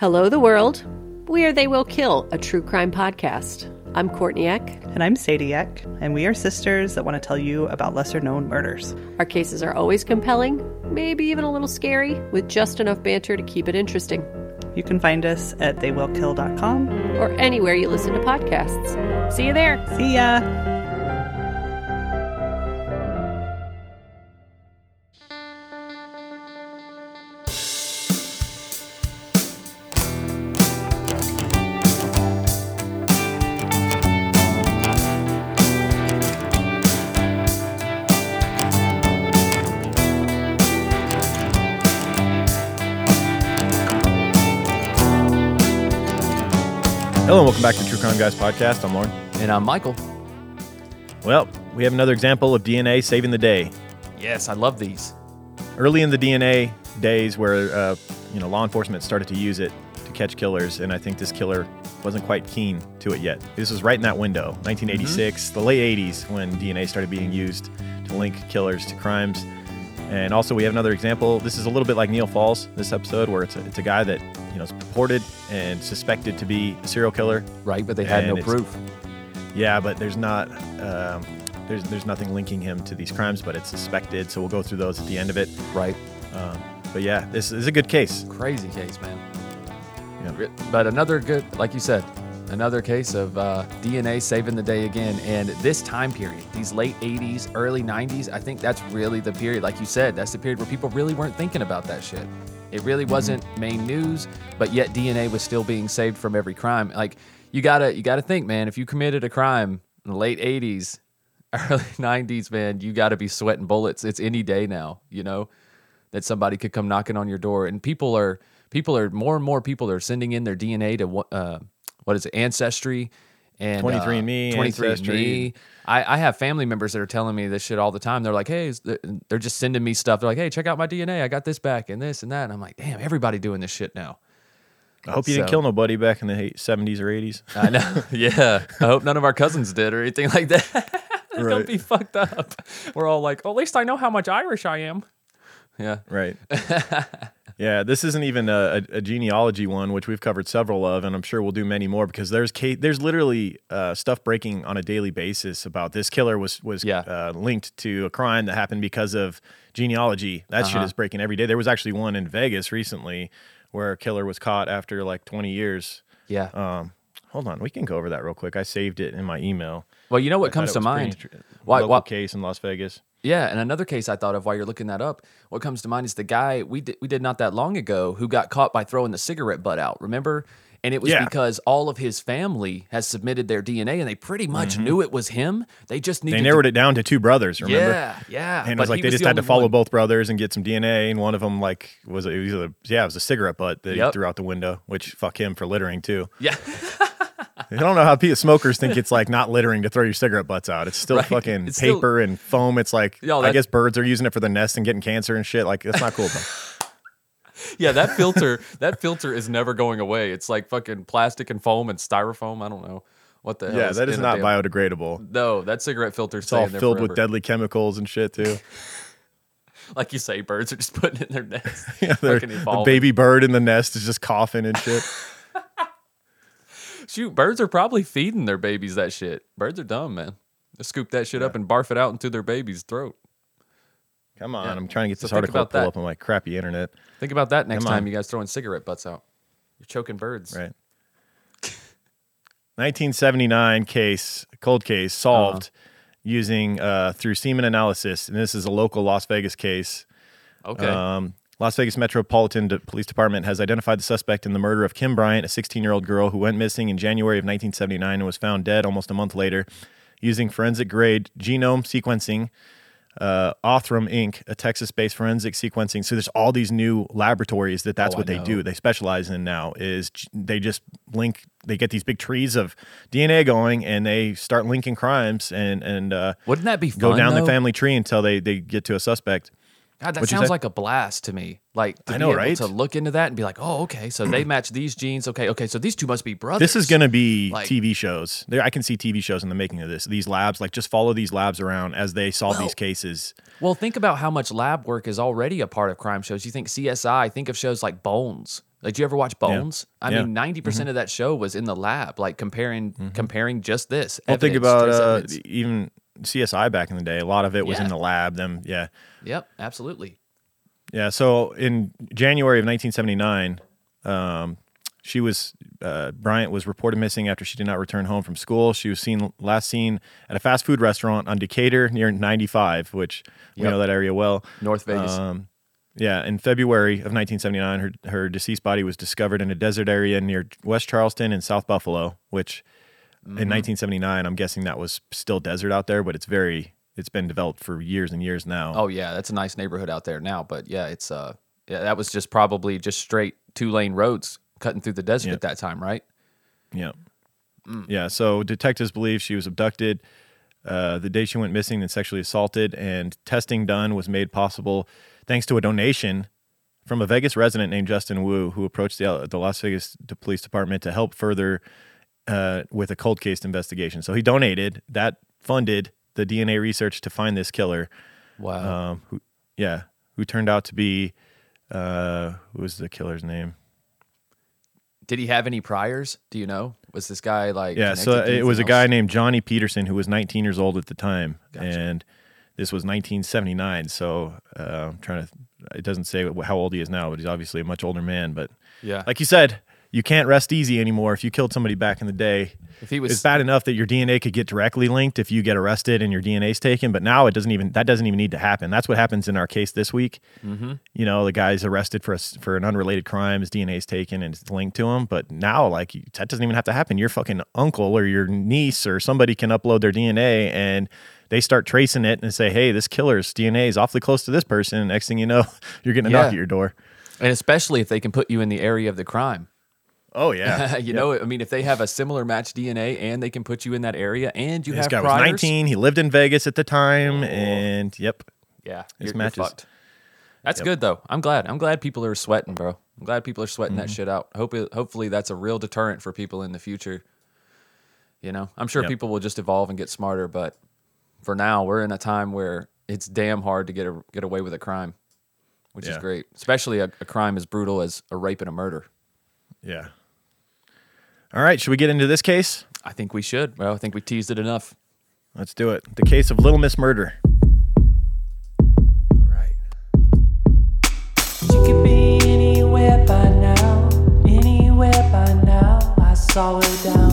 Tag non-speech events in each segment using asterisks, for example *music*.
Hello, the world. We are They Will Kill, a true crime podcast. I'm Courtney Eck. And I'm Sadie Eck, and we are sisters that want to tell you about lesser known murders. Our cases are always compelling, maybe even a little scary, with just enough banter to keep it interesting. You can find us at theywillkill.com or anywhere you listen to podcasts. See you there. See ya. Guys podcast. I'm Lauren. And I'm Michael. Well, we have another example of DNA saving the day. Yes, I love these. Early in the DNA days, where uh, you know law enforcement started to use it to catch killers, and I think this killer wasn't quite keen to it yet. This was right in that window, 1986, mm-hmm. the late 80s, when DNA started being used to link killers to crimes. And also, we have another example. This is a little bit like Neal Falls, this episode, where it's a, it's a guy that you know is purported and suspected to be a serial killer. Right, but they had no proof. Yeah, but there's not um, there's there's nothing linking him to these crimes, but it's suspected. So we'll go through those at the end of it. Right. Um, but yeah, this is a good case. Crazy case, man. Yeah. But another good, like you said, another case of uh, DNA saving the day again. And this time period, these late 80s, early 90s, I think that's really the period, like you said, that's the period where people really weren't thinking about that shit. It really wasn't main news, but yet DNA was still being saved from every crime. Like you gotta you gotta think, man, if you committed a crime in the late 80s, *laughs* early 90s, man, you gotta be sweating bullets. It's any day now, you know, that somebody could come knocking on your door. And people are people are more and more people are sending in their DNA to uh, what is it, Ancestry and 23andMe, uh, 23andMe. I, I have family members that are telling me this shit all the time. They're like, hey, they're just sending me stuff. They're like, hey, check out my DNA. I got this back and this and that. And I'm like, damn, everybody doing this shit now. I hope you so, didn't kill nobody back in the 70s or 80s. I know. *laughs* Yeah. I hope none of our cousins did or anything like that. *laughs* Don't be fucked up. We're all like, well, at least I know how much Irish I am. Yeah. Right. *laughs* Yeah, this isn't even a, a, genealogy one, which we've covered several of, and I'm sure we'll do many more because there's there's literally uh, stuff breaking on a daily basis about this killer was was yeah. uh, linked to a crime that happened because of genealogy. That uh-huh. shit is breaking every day. There was actually one in Vegas recently where a killer was caught after like 20 years. Yeah. Um, hold on, we can go over that real quick. I saved it in my email. Well, you know what comes to mind? Why, local case in Las Vegas. Yeah, and another case I thought of while you're looking that up, what comes to mind is the guy we did, we did not that long ago who got caught by throwing the cigarette butt out. Remember? And it was yeah. because all of his family has submitted their DNA, and they pretty much mm-hmm. knew it was him. They just needed. They narrowed to... it down to two brothers. Remember? Yeah, yeah. And it was like they was just the had to follow one. both brothers and get some DNA. And one of them, like, was it was a, yeah, it was a cigarette butt that yep. he threw out the window. Which fuck him for littering too. Yeah. *laughs* I don't know how smokers think it's like not littering to throw your cigarette butts out. It's still right. fucking it's paper still, and foam. It's like yo, I guess birds are using it for the nest and getting cancer and shit. Like that's not cool. *laughs* yeah, that filter that filter is never going away. It's like fucking plastic and foam and styrofoam. I don't know what the hell. Yeah, that is not biodegradable. No, that cigarette filter. It's all filled forever. with deadly chemicals and shit too. *laughs* like you say, birds are just putting it in their nest. *laughs* yeah, the baby bird in the nest is just coughing and shit. Shoot, birds are probably feeding their babies that shit. Birds are dumb, man. They scoop that shit yeah. up and barf it out into their baby's throat. Come on, yeah. I'm trying to get this so article to pull that. up on my crappy internet. Think about that next time you guys throwing cigarette butts out. You're choking birds. Right. 1979 case, cold case, solved uh-huh. using uh, through semen analysis, and this is a local Las Vegas case. Okay. Um, Las Vegas Metropolitan Police Department has identified the suspect in the murder of Kim Bryant, a 16 year old girl who went missing in January of 1979 and was found dead almost a month later using forensic grade genome sequencing. Uh, Othram Inc., a Texas-based forensic sequencing. So there's all these new laboratories that that's oh, what they do. They specialize in now. Is they just link? They get these big trees of DNA going, and they start linking crimes. And and uh, wouldn't that be fun, go down though? the family tree until they they get to a suspect. God, that What'd sounds like a blast to me. Like to I know, be able right? to look into that and be like, oh, okay, so they *clears throat* match these genes. Okay, okay, so these two must be brothers. This is going to be like, TV shows. There, I can see TV shows in the making of this. These labs, like, just follow these labs around as they solve well, these cases. Well, think about how much lab work is already a part of crime shows. You think CSI? Think of shows like Bones. Like, do you ever watch Bones? I Yeah. Mm-hmm. mean, 90% of that show was in the lab, like comparing comparing just this. Well, think about uh, even CSI back in the day. A lot of it was Yeah. in the lab. Them, yeah, Yep, absolutely. yeah. So in January of 1979, um, she was uh, Bryant was reported missing after she did not return home from school. She was seen last seen at a fast food restaurant on Decatur near 95, which we Yep. know that area well. North Vegas. Um, yeah, in February of 1979, her her deceased body was discovered in a desert area near West Charleston and South Buffalo, which in 1979, I'm guessing that was still desert out there, but it's very it's been developed for years and years now. oh yeah, that's a nice neighborhood out there now. But yeah, it's uh, yeah, that was just probably just straight two lane roads cutting through the desert Yeah. at that time, right? Yeah. Yeah. So detectives believe she was abducted uh, the day she went missing and sexually assaulted, and testing done was made possible thanks to a donation from a Vegas resident named Justin Woo, who approached the, the Las Vegas Police Department to help further uh, with a cold case investigation. So he donated that funded the DNA research to find this killer. Wow. Um, who, yeah, who turned out to be uh, who was the killer's name? Did he have any priors? Do you know? Was this guy like? Yeah, so it was a guy named Johnny Peterson who was 19 years old at the time, Gotcha. and this was 1979. So uh, I'm trying to. It doesn't say how old he is now, but he's obviously a much older man. But Yeah. like you said, you can't rest easy anymore. If you killed somebody back in the day, If he was it's bad enough that your DNA could get directly linked if you get arrested and your DNA's taken, but now it doesn't even that doesn't even need to happen. That's what happens in our case this week. Mm-hmm. You know, the guy's arrested for a, for an unrelated crime, his DNA's taken and it's linked to him. But now, like that doesn't even have to happen. Your fucking uncle or your niece or somebody can upload their DNA and they start tracing it and say, "Hey, this killer's DNA is awfully close to this person." And next thing you know, *laughs* you're getting a knock at your door. and especially if they can put you in the area of the crime. Oh yeah, *laughs* you know, I mean, if they have a similar match DNA and they can put you in that area and you this have guy priors, was 19. He lived in Vegas at the time, and yep, yeah, you're, matches. That's good though. I'm glad. I'm glad people are sweating, bro. I'm glad people are sweating Mm-hmm. that shit out. Hope it, hopefully that's a real deterrent for people in the future. You know, I'm sure Yep. people will just evolve and get smarter, but for now, we're in a time where it's damn hard to get a, get away with a crime, which is great, especially a, a crime as brutal as a rape and a murder. yeah. All right, should we get into this case? I think we should. Well, I think we teased it enough. Let's do it. The case of Little Miss Murder. All right. She could be anywhere by now, anywhere by now. I saw her downtown.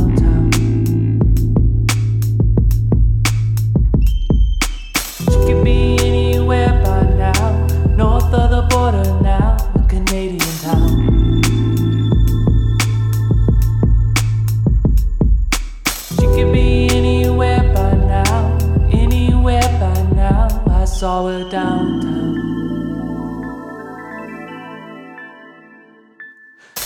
Saw her downtown.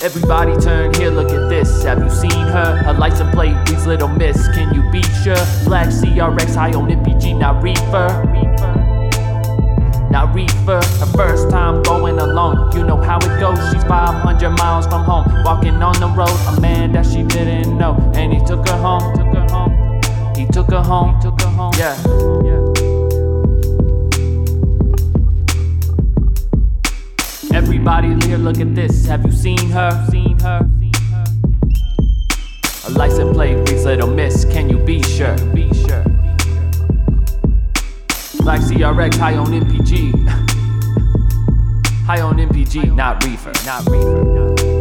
Everybody turn here, look at this. Have you seen her? Her license plate reads Little Miss. Can you be sure? Black CRX, high on MPG, not reefer. Not reefer. Her first time going alone. You know how it goes. She's 500 miles from home, walking on the road. A man that she didn't know, and he took her home. Took her home. He took her home. Took her home. Yeah. Yeah. Everybody here, look at this. Have you seen her? Seen her? A license plate reads Little Miss. Can you be sure? Be sure. Black CRX, high on MPG. *laughs* high on MPG, not reefer, not reefer.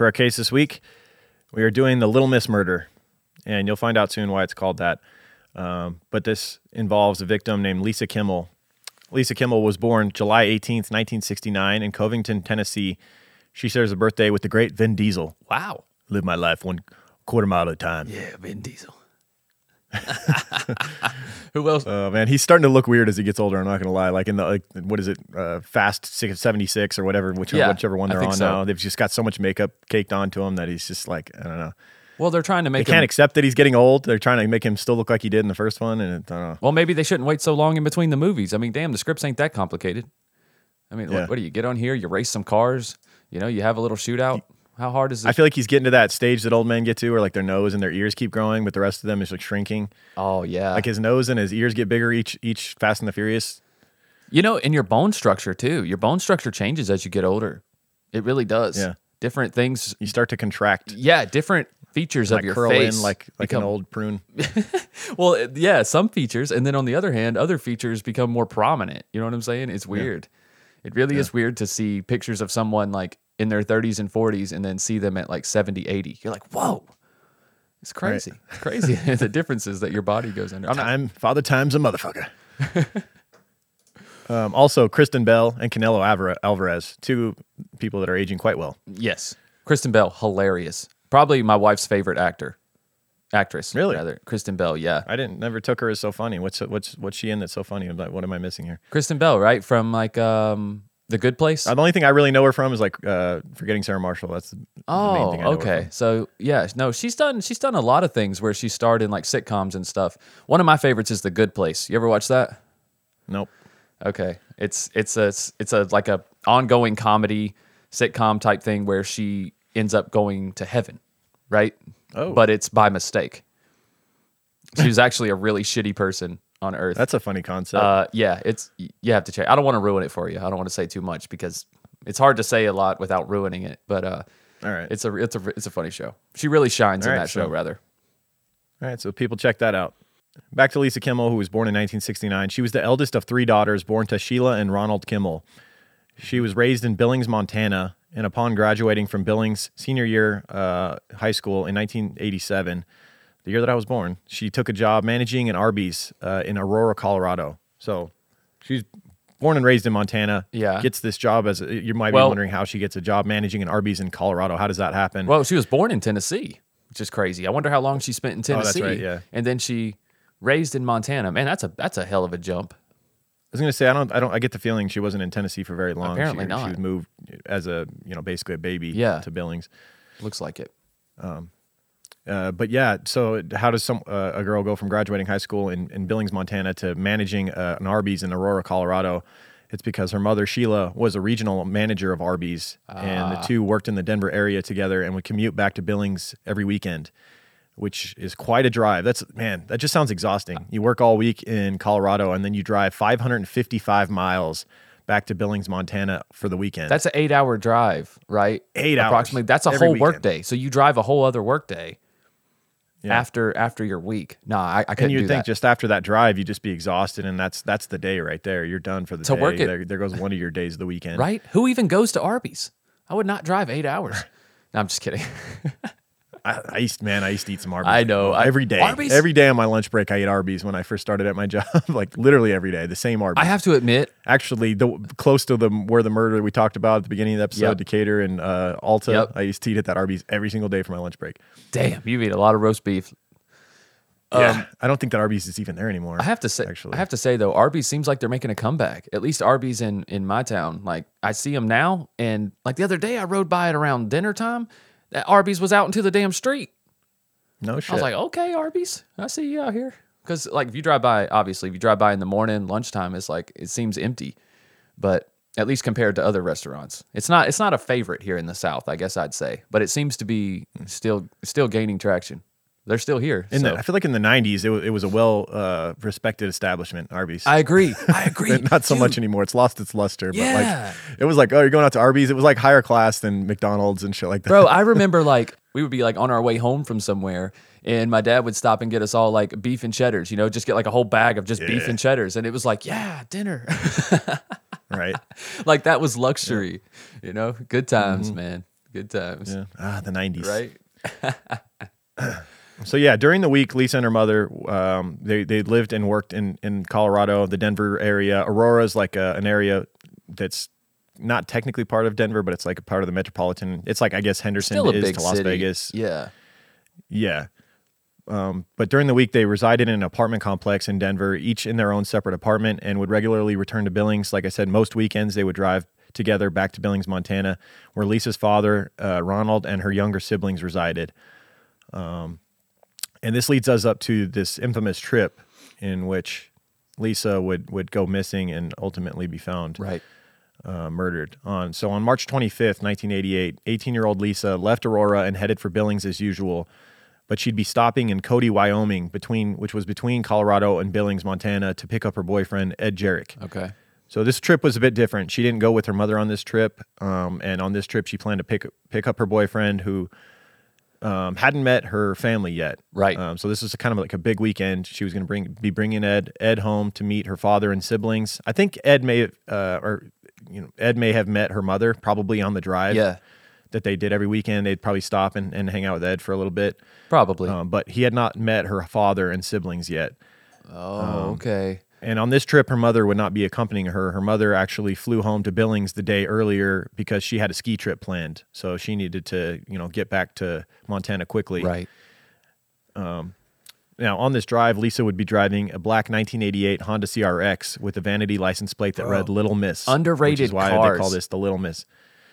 for our case this week, we are doing the Little Miss murder, and you'll find out soon why it's called that. Um, but this involves a victim named Lisa Kimmel. Lisa Kimmel was born July 18th, 1969, in Covington, Tennessee. She shares a birthday with the great Vin Diesel. Wow. Live my life one quarter mile at a time. Yeah, Vin Diesel. *laughs* Who else? Oh man, he's starting to look weird as he gets older. I'm not gonna lie. Like in the like, what is it, uh, Fast six- 76 or whatever, whichever, Yeah, whichever one they're on so. now. They've just got so much makeup caked onto him that he's just like I don't know. well, they're trying to make. They make can't accept that he's getting old. They're trying to make him still look like he did in the first one, and it, I don't know. well, maybe they shouldn't wait so long in between the movies. I mean, damn, the scripts ain't that complicated. I mean, Yeah. what, what do you get on here? You race some cars. You know, you have a little shootout. How hard is it? I feel like he's getting to that stage that old men get to, where like their nose and their ears keep growing, but the rest of them is like shrinking. oh yeah. Like his nose and his ears get bigger each each Fast and the Furious. You know, and your bone structure too. Your bone structure changes as you get older. It really does. Yeah. Different things. You start to contract, Yeah, different features of your curl face in like like an old prune. *laughs* Well, yeah, some features, and then on the other hand, other features become more prominent. You know what I'm saying? It's weird. It really is weird to see pictures of someone like in their 30s and 40s, and then see them at like 70, 80. You're like, whoa. It's crazy. It's crazy *laughs* the differences that your body goes under. I'm not, Father Time's a motherfucker. *laughs* um, also, Kristen Bell and Canelo Alvarez, two people that are aging quite well. yes, Kristen Bell, hilarious. Probably my wife's favorite actor, actress. Really? Rather, Kristen Bell. Yeah, I didn't never took her as so funny. What's what's what's she in that's so funny? I'm like, what am I missing here? Kristen Bell, right from like um the Good Place. Uh, the only thing I really know her from is like uh, forgetting Sarah Marshall. That's the, the main Oh, thing I know her okay. So yeah, no, she's done she's done a lot of things where she starred in like sitcoms and stuff. One of my favorites is The Good Place. You ever watch that? Nope. Okay, it's it's a it's a like a ongoing comedy sitcom type thing where she ends up going to heaven, right? Oh. but it's by mistake. She was *laughs* actually a really shitty person on Earth. That's a funny concept. Uh, yeah, it's you have to check. I don't want to ruin it for you. I don't want to say too much because it's hard to say a lot without ruining it. But uh, All right. it's a it's a it's a funny show. She really shines All in right, that show. so- Rather, All right, so people check that out. Back to Lisa Kimmel, who was born in 1969. She was the eldest of three daughters born to Sheila and Ronald Kimmel. She was raised in Billings, Montana, and upon graduating from Billings senior year uh, high school in 1987, the year that I was born, she took a job managing an Arby's uh, in Aurora, Colorado. So she's born and raised in Montana. Yeah. Gets this job as a, you might Well- be wondering how she gets a job managing an Arby's in Colorado. How does that happen? well, she was born in Tennessee, which is crazy. I wonder how long she spent in Tennessee. Oh, that's Tennessee. right, yeah. and then she raised in Montana. Man, that's a that's a hell of a jump. I was gonna say I don't I don't I get the feeling she wasn't in Tennessee for very long. Apparently she, not. She was moved as a you know basically a baby Yeah. to Billings. Looks like it. Uh, but yeah, so how does some uh, a girl go from graduating high school in, in Billings, Montana, to managing uh, an Arby's in Aurora, Colorado? It's because her mother Sheila was a regional manager of Arby's, and Ah. the two worked in the Denver area together and would commute back to Billings every weekend, which is quite a drive. That's man, that just sounds exhausting. You work all week in Colorado, and then you drive 555 miles back to Billings, Montana for the weekend. That's an eight hour drive, right? Eight hours approximately. That's a whole weekend. work day. So you drive a whole other work day Yeah. after after your week. No, I, I couldn't and you'd do think that. just after that drive, you'd just be exhausted, and that's that's the day right there. You're done for the To day. work it- there, there goes one of your days of the weekend. right? Who even goes to Arby's? I would not drive eight hours. No, I'm just kidding. *laughs* I, I used, man, I used to eat some Arby's. I know. Every day. Arby's? Every day on my lunch break, I ate Arby's when I first started at my *laughs* job. like literally every day, the same Arby's. I have to admit, Actually, the close to the where the murder we talked about at the beginning of the episode, Yep. Decatur and uh, Alta. Yep. I used to eat at that Arby's every single day for my lunch break. damn, you eat a lot of roast beef. yeah, I don't think that Arby's is even there anymore. Um, I have to say, actually, I have to say though, Arby's seems like they're making a comeback. At least Arby's in in my town. Like I see them now, and like the other day, I rode by it around dinner time. That Arby's was out into the damn street. no shit. I was like, okay, Arby's, I see you out here. Because like if you drive by, obviously, if you drive by in the morning, lunchtime, it's like it seems empty. But at least compared to other restaurants, it's not it's not a favorite here in the South. I guess I'd say, but it seems to be still still gaining traction. They're still here. in so. the, I feel like in the '90s, it, it was a well uh, respected establishment. Arby's. I agree. I *laughs* agree. Not so Dude, much anymore. It's lost its luster. Yeah. But like, it was like, oh, you're going out to Arby's. It was like higher class than McDonald's and shit like that. Bro, I *laughs* remember like we would be like on our way home from somewhere and my dad would stop and get us all like beef and cheddars, you know, just get like a whole bag of just beef and cheddars. And it was like, yeah, dinner. *laughs* right. like that was luxury, you know, good times, Mm-hmm. man. Good times. Yeah. Ah, the 90s. Right? So yeah, during the week, Lisa and her mother, um, they they lived and worked in in Colorado, the Denver area. Aurora is like a, an area that's not technically part of Denver, but it's like a part of the metropolitan. It's like I guess Henderson Still a is big to Las city. Vegas. Yeah. Yeah. Um, but during the week, they resided in an apartment complex in Denver, each in their own separate apartment, and would regularly return to Billings. Like I said, most weekends they would drive together back to Billings, Montana, where Lisa's father, uh, Ronald, and her younger siblings resided. Um, and this leads us up to this infamous trip in which Lisa would, would go missing and ultimately be found Right. uh, murdered on. So on March 25th, 1988, 18 year old Lisa left Aurora and headed for Billings as usual, but she'd be stopping in Cody, Wyoming, between which was between Colorado and Billings, Montana, to pick up her boyfriend Ed Jarrick. Okay. So this trip was a bit different. She didn't go with her mother on this trip, um, and on this trip she planned to pick pick up her boyfriend who um, hadn't met her family yet. Right. Um, so this was kind of like a big weekend. She was going to bring be bringing Ed Ed home to meet her father and siblings. I think Ed may have, uh, or you know Ed may have met her mother probably on the drive. Yeah. That they did every weekend. They'd probably stop and, and hang out with Ed for a little bit. Probably. Um, but he had not met her father and siblings yet. oh, okay. And on this trip, her mother would not be accompanying her. Her mother actually flew home to Billings the day earlier because she had a ski trip planned. So she needed to, you know, get back to Montana quickly. Right. Um, Now, on this drive, Lisa would be driving a black 1988 Honda CRX with a vanity license plate that read Little Miss. which Underrated is why they call this the Little Miss.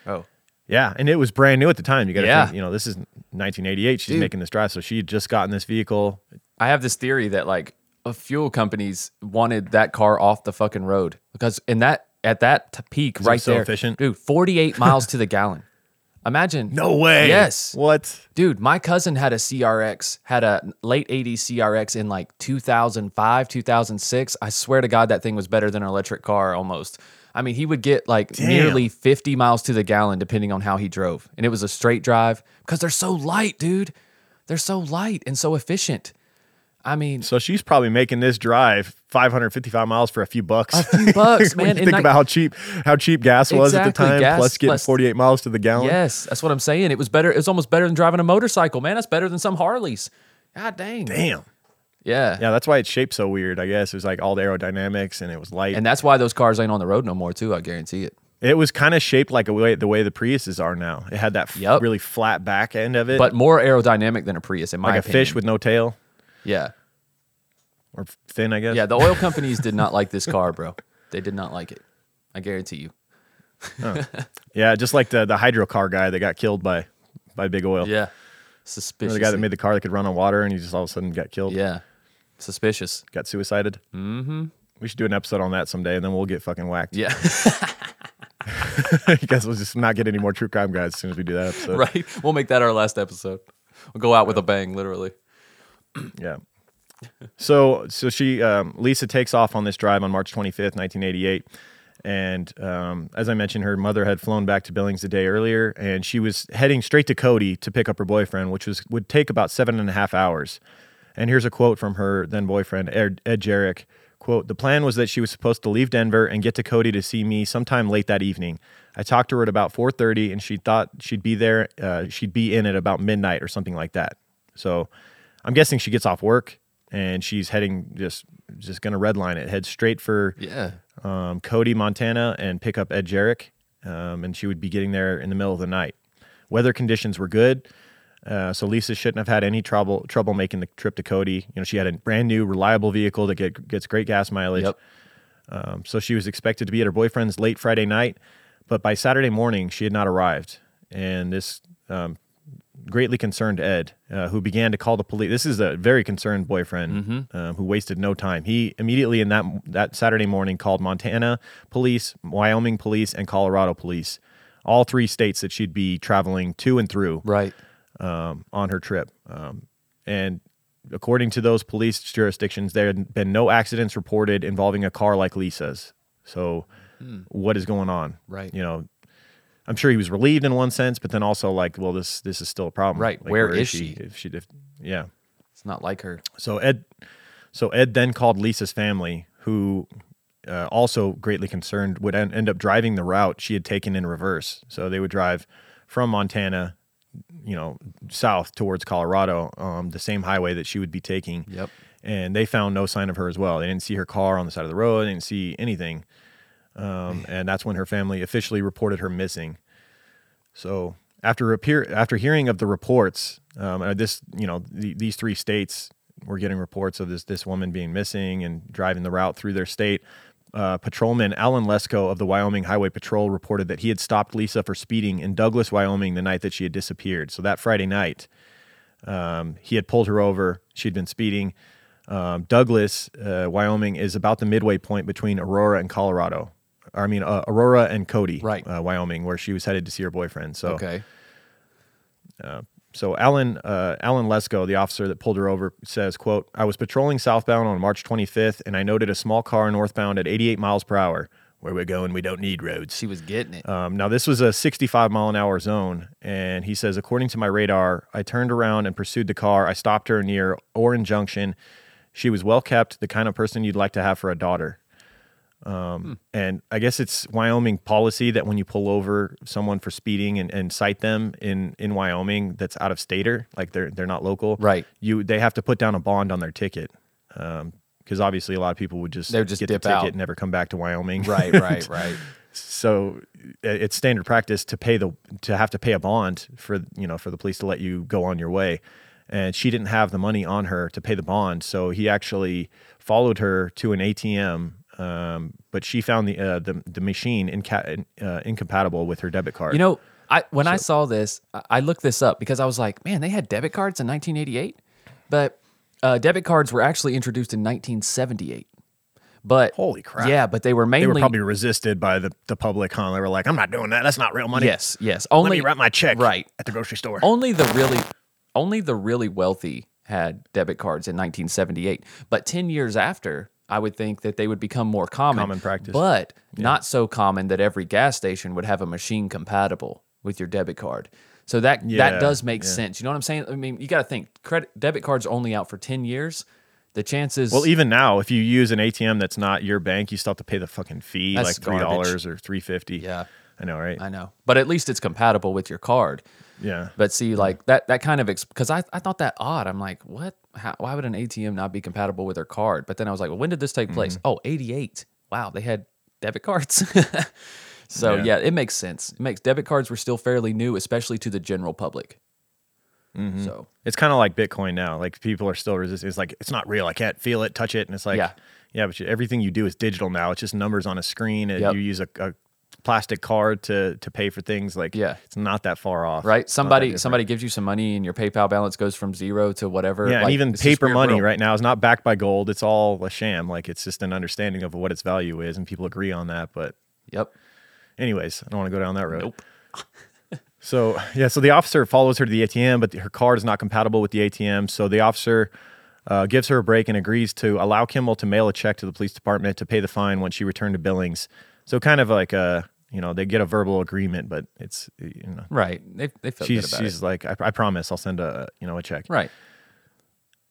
Oh. Yeah, and it was brand new at the time. You got to Yeah. think, you know, this is 1988. She's Dude. making this drive, so she had just gotten this vehicle. I have this theory that like fuel companies wanted that car off the fucking road because in that at that t- peak it right so there, efficient? dude, forty eight *laughs* miles to the gallon. Imagine. No way. Yes. What? Dude, my cousin had a CRX, had a late 80s CRX in like 2005, 2006. I swear to God, that thing was better than an electric car almost. I mean, he would get like Damn. nearly 50 miles to the gallon depending on how he drove. And it was a straight drive because they're so light, dude. They're so light and so efficient. I mean, So she's probably making this drive 555 miles for a few bucks. A few bucks, *laughs* man. think about how cheap how cheap gas was at the time, gas plus getting plus- 48 miles to the gallon. yes, that's what I'm saying. It was better. It was almost better than driving a motorcycle, man. That's better than some Harleys. God dang. Damn. Yeah. Yeah, that's why it's shaped so weird. I guess it was like all the aerodynamics and it was light. And that's why those cars ain't on the road no more, too. I guarantee it. it was kind of shaped like a way the way the Priuses are now. It had that f- Yup. really flat back end of it, But more aerodynamic than a Prius, in my like a opinion. fish with no tail Yeah. Or thin, I guess. Yeah. The oil companies did not like this car, bro. They did not like it. I guarantee you. yeah, just like the the hydro car guy that got killed by by Big Oil. Yeah. Suspicious. the guy that made the car that could run on water and he just all of a sudden got killed. Yeah. Suspicious. got suicided. Mm-hmm. We should do an episode on that someday, and then we'll get fucking whacked. Yeah. you guys will just not get any more true crime guys as soon as we do that episode. right. We'll make that our last episode. We'll go out with a bang, literally. Yeah. So so she um, Lisa takes off on this drive on March 25th, 1988. And um, as I mentioned, her mother had flown back to Billings the day earlier, and she was heading straight to Cody to pick up her boyfriend, which was would take about seven and a half hours. And here's a quote from her then boyfriend Ed, Ed Jarrick. Quote, the plan was that she was supposed to leave Denver and get to Cody to see me sometime late that evening. I talked to her at about 4.30 and she thought she'd be there, uh, she'd be in at about midnight or something like that. So I'm guessing she gets off work and she's heading just just gonna redline it, head straight for Yeah. um, Cody, Montana, and pick up Ed Jarrick. Um, and she would be getting there in the middle of the night. Weather conditions were good, uh, so Lisa shouldn't have had any trouble trouble making the trip to Cody. You know, she had a brand new, reliable vehicle that get, gets great gas mileage. Yep. Um, so she was expected to be at her boyfriend's late Friday night, but by Saturday morning she had not arrived, and this um, greatly concerned Ed, uh, who began to call the police. This is a very concerned boyfriend um, who wasted no time. He immediately in that that Saturday morning called Montana police, Wyoming police, and Colorado police, all three states that she'd be traveling to and through Right. um, on her trip. Um, and according to those police jurisdictions, there had been no accidents reported involving a car like Lisa's. So, what is going on? Hmm. Right. You know, I'm sure he was relieved in one sense, but then also like, well, this this is still a problem. Right. Like, Where is she? If she, if, yeah. It's not like her. So Ed, so Ed then called Lisa's family, who uh, also greatly concerned would en- end up driving the route she had taken in reverse. So they would drive from Montana, you know, south towards Colorado, um, the same highway that she would be taking. Yep. And they found no sign of her as well. They didn't see her car on the side of the road. They didn't see anything. Um, and that's when her family officially reported her missing. So after appear, after hearing of the reports, um, uh, this you know the, these three states were getting reports of this this woman being missing and driving the route through their state. Uh, patrolman Alan Lesko of the Wyoming Highway Patrol reported that he had stopped Lisa for speeding in Douglas, Wyoming, the night that she had disappeared. So that Friday night, um, he had pulled her over. She'd been speeding. Um, Douglas, uh, Wyoming, is about the midway point between Aurora and Colorado. I mean, uh, Aurora and Cody, Right. uh, Wyoming, where she was headed to see her boyfriend. So, Okay. so Alan uh, Alan Lesko, the officer that pulled her over, says, "quote I was patrolling southbound on March 25th, and I noted a small car northbound at 88 miles per hour. Where we're going, we don't need roads." She was getting it. Um, now, this was a 65 mile an hour zone, and he says, according to my radar, I turned around and pursued the car. I stopped her near Orin Junction. She was well kept, the kind of person you'd like to have for a daughter. Um, And I guess it's Wyoming policy that when you pull over someone for speeding and, and cite them in, in Wyoming that's out of stater, like they're they're not local, Right. You they have to put down a bond on their ticket, Um, because obviously a lot of people would just They would just get dip the ticket out. and never come back to Wyoming, right, *laughs* right, right. so it's standard practice to pay the to have to pay a bond for you know for the police to let you go on your way and she didn't have the money on her to pay the bond so he actually followed her to an ATM um, but she found the uh, the, the machine inca- uh, incompatible with her debit card You know, I when I saw this, I- looked this up because I was like, man, they had debit cards in 1988, but uh, debit cards were actually introduced in 1978. But Holy crap. Yeah, but they were mainly they were probably resisted by the, the public huh they were like i'm not doing that that's not real money yes, yes. let me write my check right. at the grocery store Only the really, only the really wealthy had debit cards in 1978. But 10 years after, I would think that they would become more common. Common practice. But not so common that every gas station would have a machine compatible with your debit card. So that Yeah, that does make yeah. sense. You know what I'm saying? I mean, you got to think credit debit cards only out for 10 years. The chances Well, even now, if you use an ATM that's not your bank, you still have to pay the fucking fee, like three garbage. dollars or three fifty. Yeah. I know, right? I know. But at least it's compatible with your card. yeah, But see, like that that kind of because I, I thought that odd. I'm like, what? How, why would an ATM not be compatible with their card? But then I was like, well, when did this take place? Mm-hmm. Oh, 88. Wow, they had debit cards. *laughs* so Yeah. yeah. it makes sense. It makes debit cards were still fairly new, especially to the general public. Mm-hmm. So it's kind of like Bitcoin now. Like people are still resisting. It's like it's not real. I can't feel it, touch it, and it's like, Yeah. yeah, but you, everything you do is digital now. It's just numbers on a screen, and Yep. you use a, a plastic card to to pay for things. Like, Yeah. it's not that far off. right, It's not that somebody somebody gives you some money and your PayPal balance goes from zero to whatever. Yeah, and even paper money world. right now is not backed by gold. It's all a sham. Like it's just an understanding of what its value is, and people agree on that. But Yep. anyways, I don't want to go down that road. Nope. *laughs* So yeah, so the officer follows her to the ATM, but her card is not compatible with the ATM. So the officer uh, gives her a break and agrees to allow Kimmel to mail a check to the police department to pay the fine when she returned to Billings. So kind of like a you know they get a verbal agreement, but it's you know Right. They they felt she's good about she's it. like I, I promise I'll send a you know a check. Right.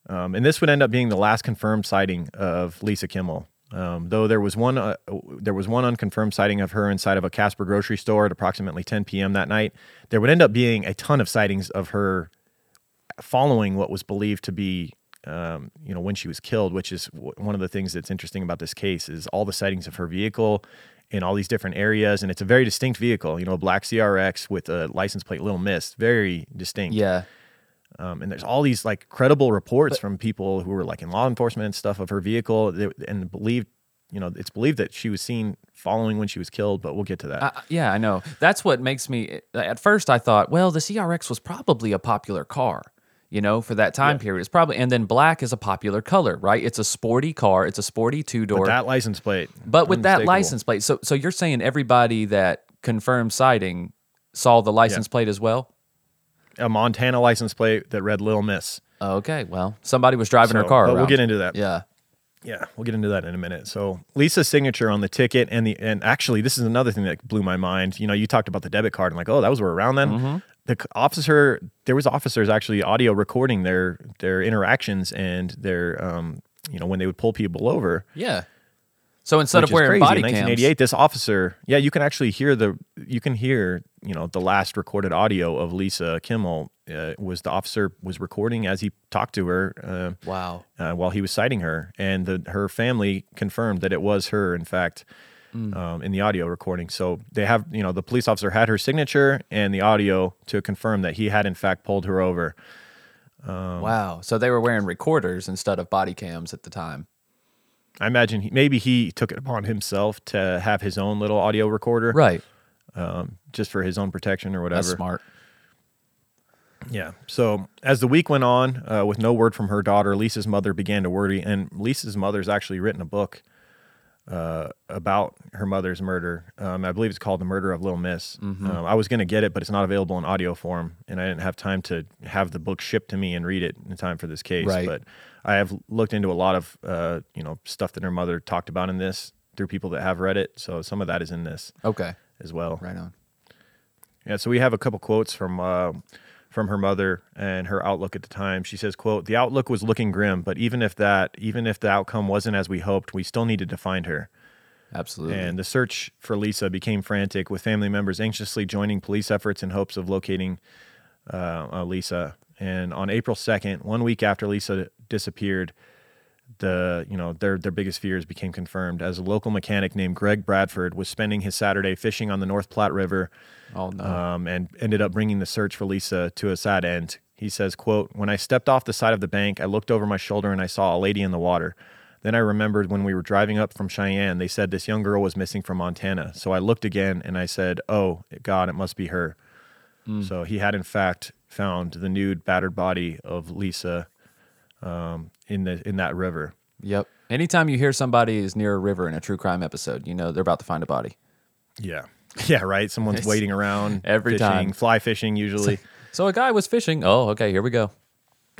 Um, and this would end up being the last confirmed sighting of Lisa Kimmel. Um, though there was one, uh, there was one unconfirmed sighting of her inside of a Casper grocery store at approximately 10 p.m. that night. There would end up being a ton of sightings of her following what was believed to be, um, you know, when she was killed. Which is w- one of the things that's interesting about this case is all the sightings of her vehicle in all these different areas, and it's a very distinct vehicle. You know, a black CRX with a license plate Little Miss, very distinct. Yeah. Um, and there's all these like credible reports from people who were like in law enforcement and stuff of her vehicle, and believed, you know, it's believed that she was seen following when she was killed. But we'll get to that. Uh, yeah, I know. That's what makes me. At first, I thought, well, the CRX was probably a popular car, you know, for that time period. It's probably, and then black is a popular color, right? It's a sporty car. It's a sporty two door. that license plate, But with that license plate, so so you're saying everybody that confirmed sighting saw the license plate as well? a Montana license plate that read Little Miss. Okay, well, somebody was driving her car. we'll get into that. Yeah. Yeah, we'll get into that in a minute. So Lisa's signature on the ticket and the and actually this is another thing that blew my mind. You know, you talked about the debit card and like, oh, that was where we're around then. Mm-hmm. The officer, there was officers actually audio recording their their interactions and their um, you know, when they would pull people over. Yeah. So instead of wearing crazy. body in cams, 1988, this officer, yeah, you can actually hear the, you can hear, you know, the last recorded audio of Lisa Kimmel uh, was the officer was recording as he talked to her uh, wow. uh, while he was citing her, and the, her family confirmed that it was her, in fact, um, in the audio recording. So they have, you know, the police officer had her signature and the audio to confirm that he had in fact pulled her over. Um, wow. So they were wearing recorders instead of body cams at the time. I imagine he, maybe he took it upon himself to have his own little audio recorder, Right. um, just for his own protection or whatever. That's smart. Yeah. So as the week went on, uh, with no word from her daughter, Lisa's mother began to worry, and Lisa's mother's actually written a book uh, about her mother's murder. Um, I believe it's called "The Murder of Little Miss." Um, I was going to get it, but it's not available in audio form, and I didn't have time to have the book shipped to me and read it in time for this case. Right. But I have looked into a lot of uh, you know stuff that her mother talked about in this through people that have read it. So some of that is in this Okay. as well. Right on. Yeah, so we have a couple quotes from uh, from her mother and her outlook at the time. She says, "quote The outlook was looking grim, but even if that, even if the outcome wasn't as we hoped, we still needed to find her." Absolutely. And the search for Lisa became frantic, with family members anxiously joining police efforts in hopes of locating uh, uh, Lisa. And on April second, one week after Lisa disappeared, the you know their their biggest fears became confirmed as a local mechanic named Greg Bradford was spending his Saturday fishing on the North Platte River oh no. um, and ended up bringing the search for Lisa to a sad end. He says, "quote When I stepped off the side of the bank, I looked over my shoulder and I saw a lady in the water. Then I remembered when we were driving up from Cheyenne, they said this young girl was missing from Montana. So I looked again and I said, "Oh God, it must be her." So he had in fact found the nude, battered body of Lisa um, in the in that river. yep. Anytime you hear somebody is near a river in a true crime episode, you know they're about to find a body. Yeah, *laughs* yeah, right. Someone's waiting around every fishing, time. fly fishing usually. *laughs* So a guy was fishing. Oh, okay. Here we go.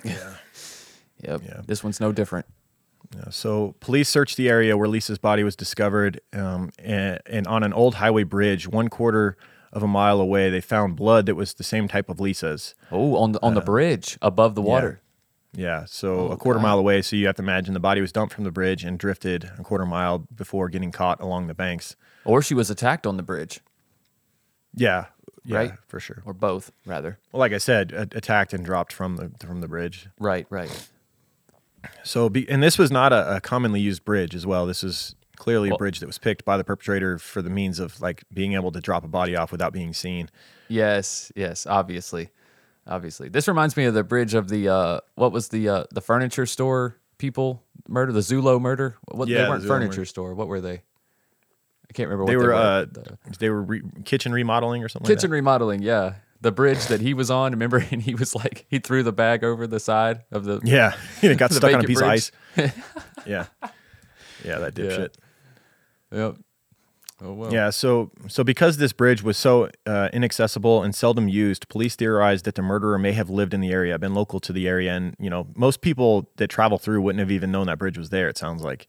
yeah. *laughs* Yep. Yeah. This one's no different. Yeah, So police searched the area where Lisa's body was discovered, um, and, and on an old highway bridge, one quarter of a mile away, they found blood that was the same type of Lisa's. Oh, on the on the bridge above the water. Yeah, so Oh, a quarter God. mile away. So you have to imagine the body was dumped from the bridge and drifted a quarter mile before getting caught along the banks. Or she was attacked on the bridge, Yeah, yeah, Right. for sure. or both, rather. Well, like I said, a- attacked and dropped from the from the bridge. Right. Right. So, be, and this was not a, a commonly used bridge as well. This is clearly Well- a bridge that was picked by the perpetrator for the means of like being able to drop a body off without being seen. Yes. Yes. Obviously. Obviously. This reminds me of the bridge of the uh, what was the uh, the furniture store people murder, the Zulo murder. What Yeah, they weren't Zulo furniture murder. store. What were they? I can't remember. They what were, they uh, The- they were re- kitchen remodeling or something. kitchen remodeling. Yeah, the bridge that he was on. Remember, *laughs* and he was like he threw the bag over the side of the. Like? Yeah, *laughs* it got *laughs* stuck on a piece bridge. of ice. yeah, yeah, that dipshit. Yep. Oh well. Yeah, so so because this bridge was so uh, inaccessible and seldom used, police theorized that the murderer may have lived in the area, been local to the area, and you know most people that travel through wouldn't have even known that bridge was there. It sounds like.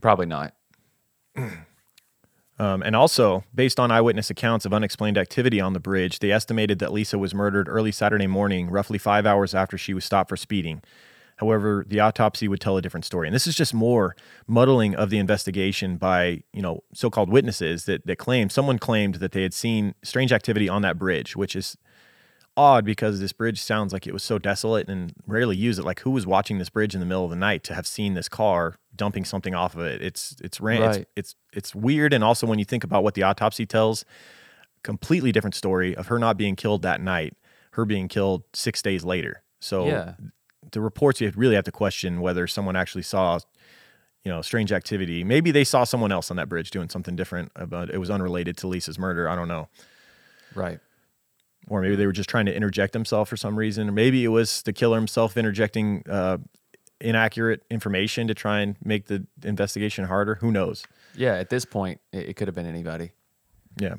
Probably not. *clears throat* Um, and also, based on eyewitness accounts of unexplained activity on the bridge, they estimated that Lisa was murdered early Saturday morning, roughly five hours after she was stopped for speeding. However, the autopsy would tell a different story. And this is just more muddling of the investigation by, you know, so-called witnesses that, that claimed, someone claimed that they had seen strange activity on that bridge, which is odd because this bridge sounds like it was so desolate and rarely used it. Like who was watching this bridge in the middle of the night to have seen this car dumping something off of it? It's it's ran Right. it's, it's it's weird. And also when you think about what the autopsy tells, completely different story of her not being killed that night, her being killed six days later. So Yeah. The reports you really have to question whether someone actually saw you know strange activity maybe they saw someone else on that bridge doing something different about it was unrelated to lisa's murder i don't know Right. or maybe they were just trying to interject themselves for some reason or maybe it was the killer himself interjecting uh, inaccurate information to try and make the investigation harder who knows Yeah. At this point, it could have been anybody. Yeah.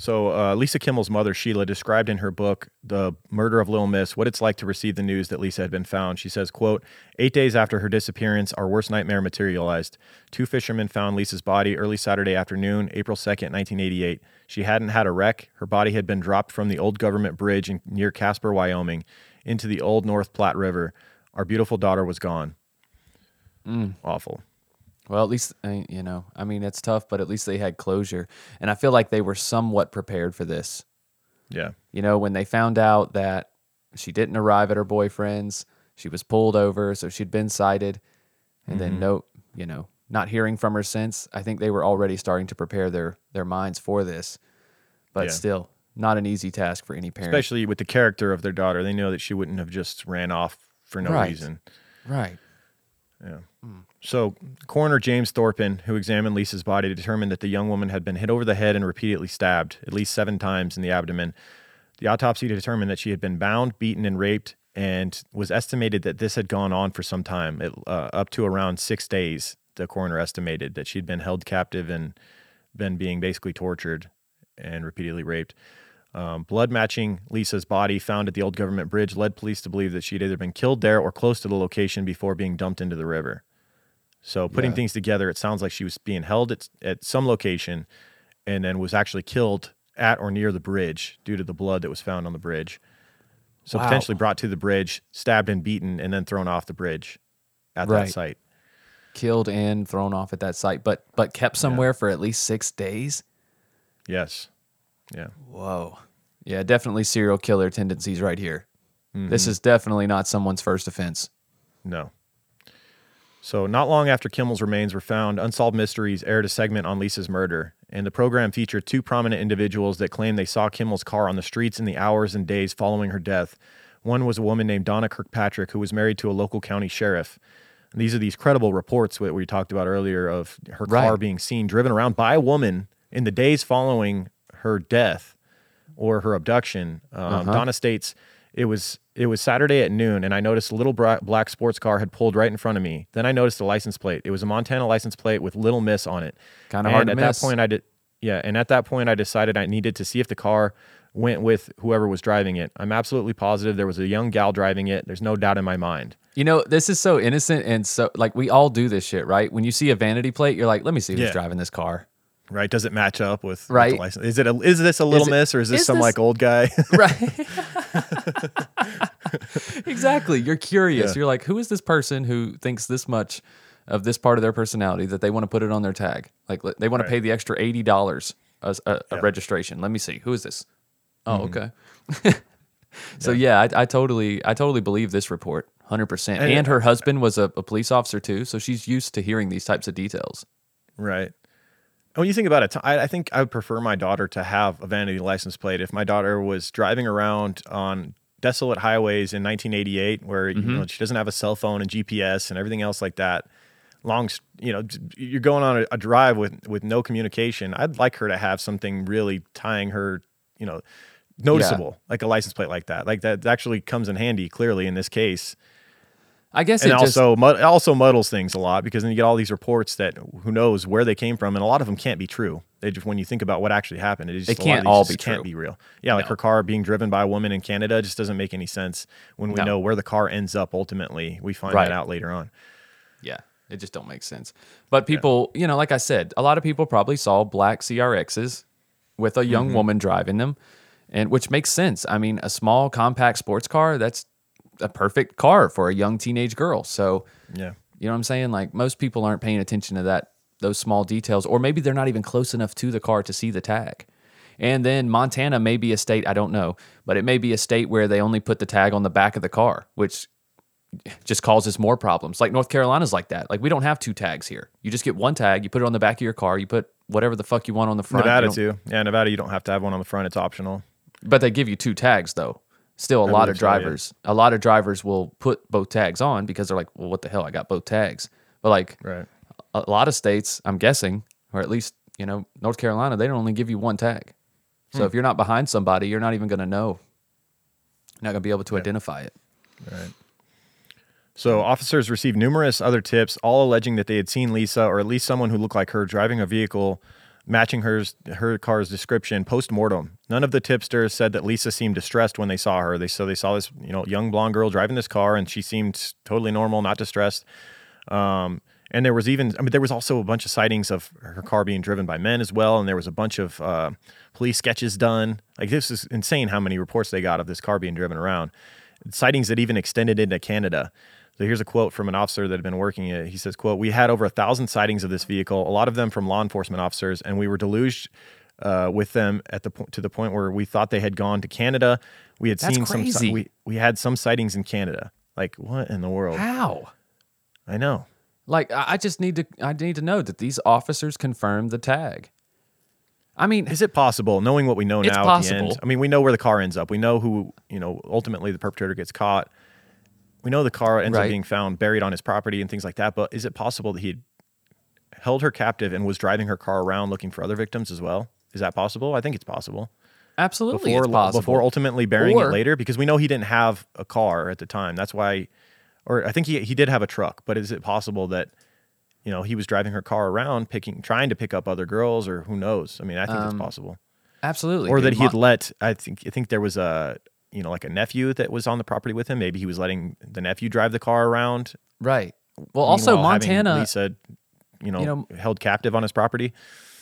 So uh, Lisa Kimmel's mother, Sheila, described in her book, The Murder of Little Miss, what it's like to receive the news that Lisa had been found. She says, quote, Eight days after her disappearance, our worst nightmare materialized. Two fishermen found Lisa's body early Saturday afternoon, April 2nd, 1988. She hadn't had a wreck. Her body had been dropped from the old government bridge in, near Casper, Wyoming, into the old North Platte River. Our beautiful daughter was gone. Awful. Well, at least uh, you know. I mean, it's tough, but at least they had closure, and I feel like they were somewhat prepared for this. Yeah. You know, when they found out that she didn't arrive at her boyfriend's, she was pulled over, so she'd been cited, and then no, you know, not hearing from her since. I think they were already starting to prepare their their minds for this, but Yeah. still, not an easy task for any parent. Especially with the character of their daughter. They know that she wouldn't have just ran off for no Right. reason. right. So, coroner James Thorpin, who examined Lisa's body, determined that the young woman had been hit over the head and repeatedly stabbed, at least seven times in the abdomen. The autopsy determined that she had been bound, beaten, and raped, and was estimated that this had gone on for some time, it, uh, up to around six days. The coroner estimated that she'd been held captive and been being basically tortured and repeatedly raped. Um, blood matching Lisa's body found at the old government bridge led police to believe that she'd either been killed there or close to the location before being dumped into the river. So putting Yeah. things together, it sounds like she was being held at, at some location and then was actually killed at or near the bridge due to the blood that was found on the bridge. So Wow. potentially brought to the bridge, stabbed and beaten, and then thrown off the bridge at Right. that site. Killed and thrown off at that site, but but kept somewhere for at least six days. Yes. Yeah. Whoa. Yeah, definitely serial killer tendencies right here. This Mm-hmm. is definitely not someone's first offense. No. So, not long after Kimmel's remains were found, Unsolved Mysteries aired a segment on Lisa's murder, and the program featured two prominent individuals that claimed they saw Kimmel's car on the streets in the hours and days following her death. One was a woman named Donna Kirkpatrick, who was married to a local county sheriff. And these are these credible reports that we talked about earlier of her car Right. being seen driven around by a woman in the days following her death or her abduction. Um, Donna states it was it was Saturday at noon, and I noticed a little black sports car had pulled right in front of me. Then I noticed a license plate. It was a Montana license plate with Little Miss on it. Kinda hard to at miss. that point, I did. Yeah, and at that point, I decided I needed to see if the car went with whoever was driving it. I'm absolutely positive there was a young gal driving it. There's no doubt in my mind. You know, this is so innocent and so like we all do this shit, right? When you see a vanity plate, you're like, let me see who's Yeah. driving this car. Right? Does it match up with, with the Right. license? Is it a, is this a Little it- Miss or is this is some this- like old guy? *laughs* Right. *laughs* *laughs* exactly. You're curious. Yeah. You're like, who is this person who thinks this much of this part of their personality that they want to put it on their tag? Like they want Right. to pay the extra eighty dollars as a, a registration. Let me see. Who is this? Oh, mm-hmm. okay. *laughs* so yeah, I, I totally, I totally believe this report, hundred percent. And- And her husband was a, a police officer too, so she's used to hearing these types of details. Right. When you think about it, I, I think I would prefer my daughter to have a vanity license plate. If my daughter was driving around on desolate highways in 1988, where you mm-hmm. know, she doesn't have a cell phone and GPS and everything else like that, long, you know, you're going on a, a drive with with no communication. I'd like her to have something really tying her, you know, noticeable, like a license plate like that. Like that actually comes in handy. Clearly, in this case, I guess and it just also mud, also muddles things a lot because then you get all these reports that who knows where they came from, and a lot of them can't be true. They just when you think about what actually happened, it just They a lot of can't all be can't true. be real. Yeah, like her car being driven by a woman in Canada just doesn't make any sense when we No. know where the car ends up ultimately. We find Right. that out later on. Yeah, it just don't make sense. But people, you know, like I said, a lot of people probably saw black CRXs with a young mm-hmm. woman driving them, and which makes sense. I mean, a small compact sports car, that's a perfect car for a young teenage girl. So, Yeah, you know what I'm saying? Like most people aren't paying attention to that those small details or maybe they're not even close enough to the car to see the tag. And then Montana may be a state, I don't know, but it may be a state where they only put the tag on the back of the car, which just causes more problems. Like North Carolina's like that. Like we don't have two tags here. You just get one tag, you put it on the back of your car, you put whatever the fuck you want on the front. Nevada too. Yeah, Nevada, you don't have to have one on the front; it's optional. But they give you two tags though. Still, a I lot of so, yeah. drivers, a lot of drivers will put both tags on because they're like, well, what the hell? I got both tags. But like Right. a lot of states, I'm guessing, or at least you know North Carolina, they don't only give you one tag. Hmm. So if you're not behind somebody, you're not even going to know. You're not going to be able to identify it. right So officers received numerous other tips, all alleging that they had seen Lisa, or at least someone who looked like her, driving a vehicle matching hers her car's description post mortem. None of the tipsters said that Lisa seemed distressed when they saw her. They so they saw this you know young blonde girl driving this car, and she seemed totally normal, not distressed. Um, and there was even, I mean, there was also a bunch of sightings of her car being driven by men as well. And there was a bunch of uh, police sketches done. Like, this is insane how many reports they got of this car being driven around. Sightings that even extended into Canada. So here's a quote from an officer that had been working it. He says, "quote We had over a thousand sightings of this vehicle, a lot of them from law enforcement officers, and we were deluged uh, with them at the po- to the point where we thought they had gone to Canada. We had That's seen some. crazy. We we had some sightings in Canada. Like what in the world? How? I know. Like I just need to I need to know that these officers confirmed the tag. I mean, Is it possible, knowing what we know now at the end? I mean, we know where the car ends up. We know who, you know, ultimately the perpetrator gets caught. We know the car ends Right. up being found buried on his property and things like that. But is it possible that he held her captive and was driving her car around looking for other victims as well? Is that possible? I think it's possible. absolutely Before, it's possible. before ultimately burying Or- it later, because we know he didn't have a car at the time. That's why, or I think he he did have a truck. But is it possible that, you know, he was driving her car around, picking, trying to pick up other girls, or who knows? I mean, I think it's Um, possible absolutely, or dude. that he had Mon- let I think I think there was a you know like a nephew that was on the property with him. Maybe he was letting the nephew drive the car around. right. Well, also Meanwhile, Montana. Lisa, you know, you know- held captive on his property.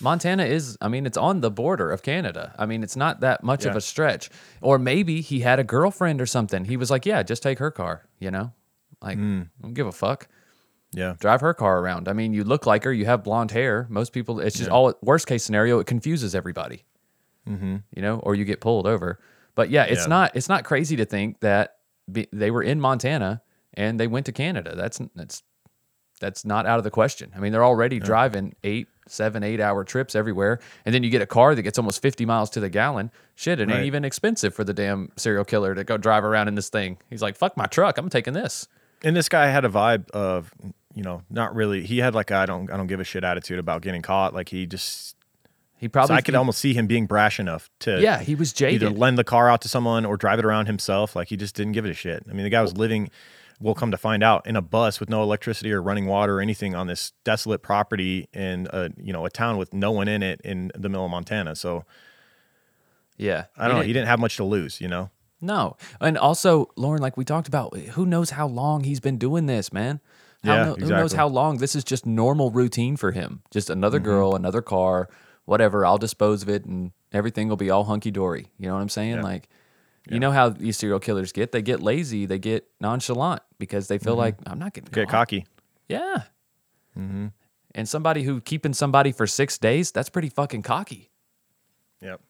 Montana is, I mean, it's on the border of Canada. I mean, it's not that much of a stretch. Or maybe he had a girlfriend or something. He was like, yeah, just take her car, you know? Like, Mm. don't give a fuck. Yeah, Drive her car around. I mean, you look like her, you have blonde hair. Most people, it's just all, worst case scenario, it confuses everybody, mm-hmm. you know, or you get pulled over. But yeah, it's Yeah. not, it's not crazy to think that be, they were in Montana and they went to Canada. That's, that's, that's not out of the question. I mean, they're already driving eight, seven, eight hour trips everywhere. And then you get a car that gets almost 50 miles to the gallon. Shit, it ain't even expensive for the damn serial killer to go drive around in this thing. He's like, fuck my truck. I'm taking this. and this guy had a vibe of you know not really. He had like I don't I don't give a shit attitude about getting caught. Like he just. He So probably, I could almost see him being brash enough to yeah, he was either lend the car out to someone or drive it around himself. Like he just didn't give it a shit. I mean, the guy was living, we'll come to find out, in a bus with no electricity or running water or anything on this desolate property in a you know a town with no one in it in the middle of Montana. So yeah. I don't know. didn't- He didn't have much to lose, you know. No. And also, Lauren, like we talked about, who knows how long he's been doing this, man? How Yeah, kno- Who knows how long this is just normal routine for him? Just Mm-hmm. another girl, another car, whatever. I'll dispose of it and everything will be all hunky dory. You know what I'm saying? Yeah. Like, you know how these serial killers get? They get lazy, they get nonchalant because they feel like, I'm not getting Mm-hmm. Get cocky. Yeah. Mm-hmm. And somebody who keeping somebody for six days, that's pretty fucking cocky. Yep.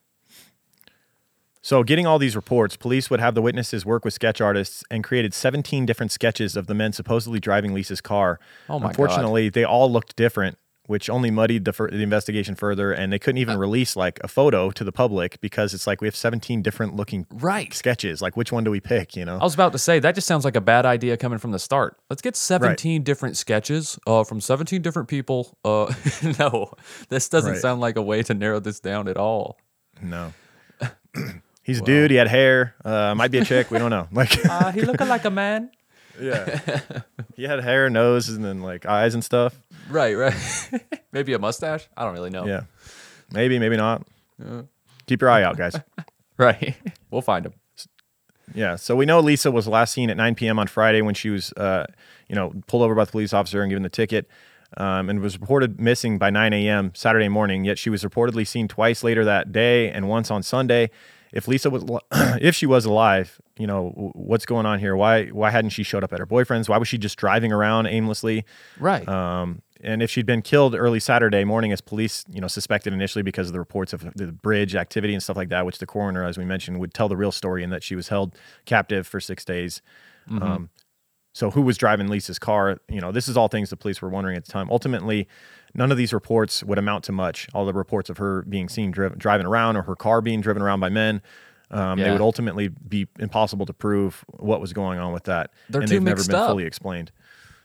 So, getting all these reports, police would have the witnesses work with sketch artists and created 17 different sketches of the men supposedly driving Lisa's car. Oh my God. Unfortunately, they all looked different, which only muddied the, the investigation further. And they couldn't even Uh. release like a photo to the public because it's like we have 17 different looking Right. sketches. Like, which one do we pick? You know? I was about to say that just sounds like a bad idea coming from the start. Let's get 17 different sketches uh, from 17 different people. Uh, *laughs* no, this doesn't Right. sound like a way to narrow this down at all. No. *coughs* He's a dude. He had hair. Uh, might be a chick. We don't know. Like, *laughs* Uh, he looking like a man. *laughs* yeah, he had hair, nose, and then like eyes and stuff. Right, right. *laughs* Maybe a mustache. I don't really know. Yeah, maybe, maybe not. Keep your eye out, guys. *laughs* Right. we'll find him. Yeah. So we know Lisa was last seen at 9 p.m. on Friday when she was, uh, you know, pulled over by the police officer and given the ticket, um, and was reported missing by 9 a.m. Saturday morning. Yet she was reportedly seen twice later that day and once on Sunday. If Lisa was, *clears throat* if she was alive, you know, what's going on here? Why, why hadn't she showed up at her boyfriend's? Why was she just driving around aimlessly? Right. Um, and if she'd been killed early Saturday morning, as police, you know, suspected initially because of the reports of the bridge activity and stuff like that, which the coroner, as we mentioned, would tell the real story and that she was held captive for six days. Um, so who was driving Lisa's car? You know, this is all things the police were wondering at the time. Ultimately, none of these reports would amount to much. All the reports of her being seen driv- driving around or her car being driven around by men. Um, They would ultimately be impossible to prove what was going on with that. They're and too they've never been up. fully explained.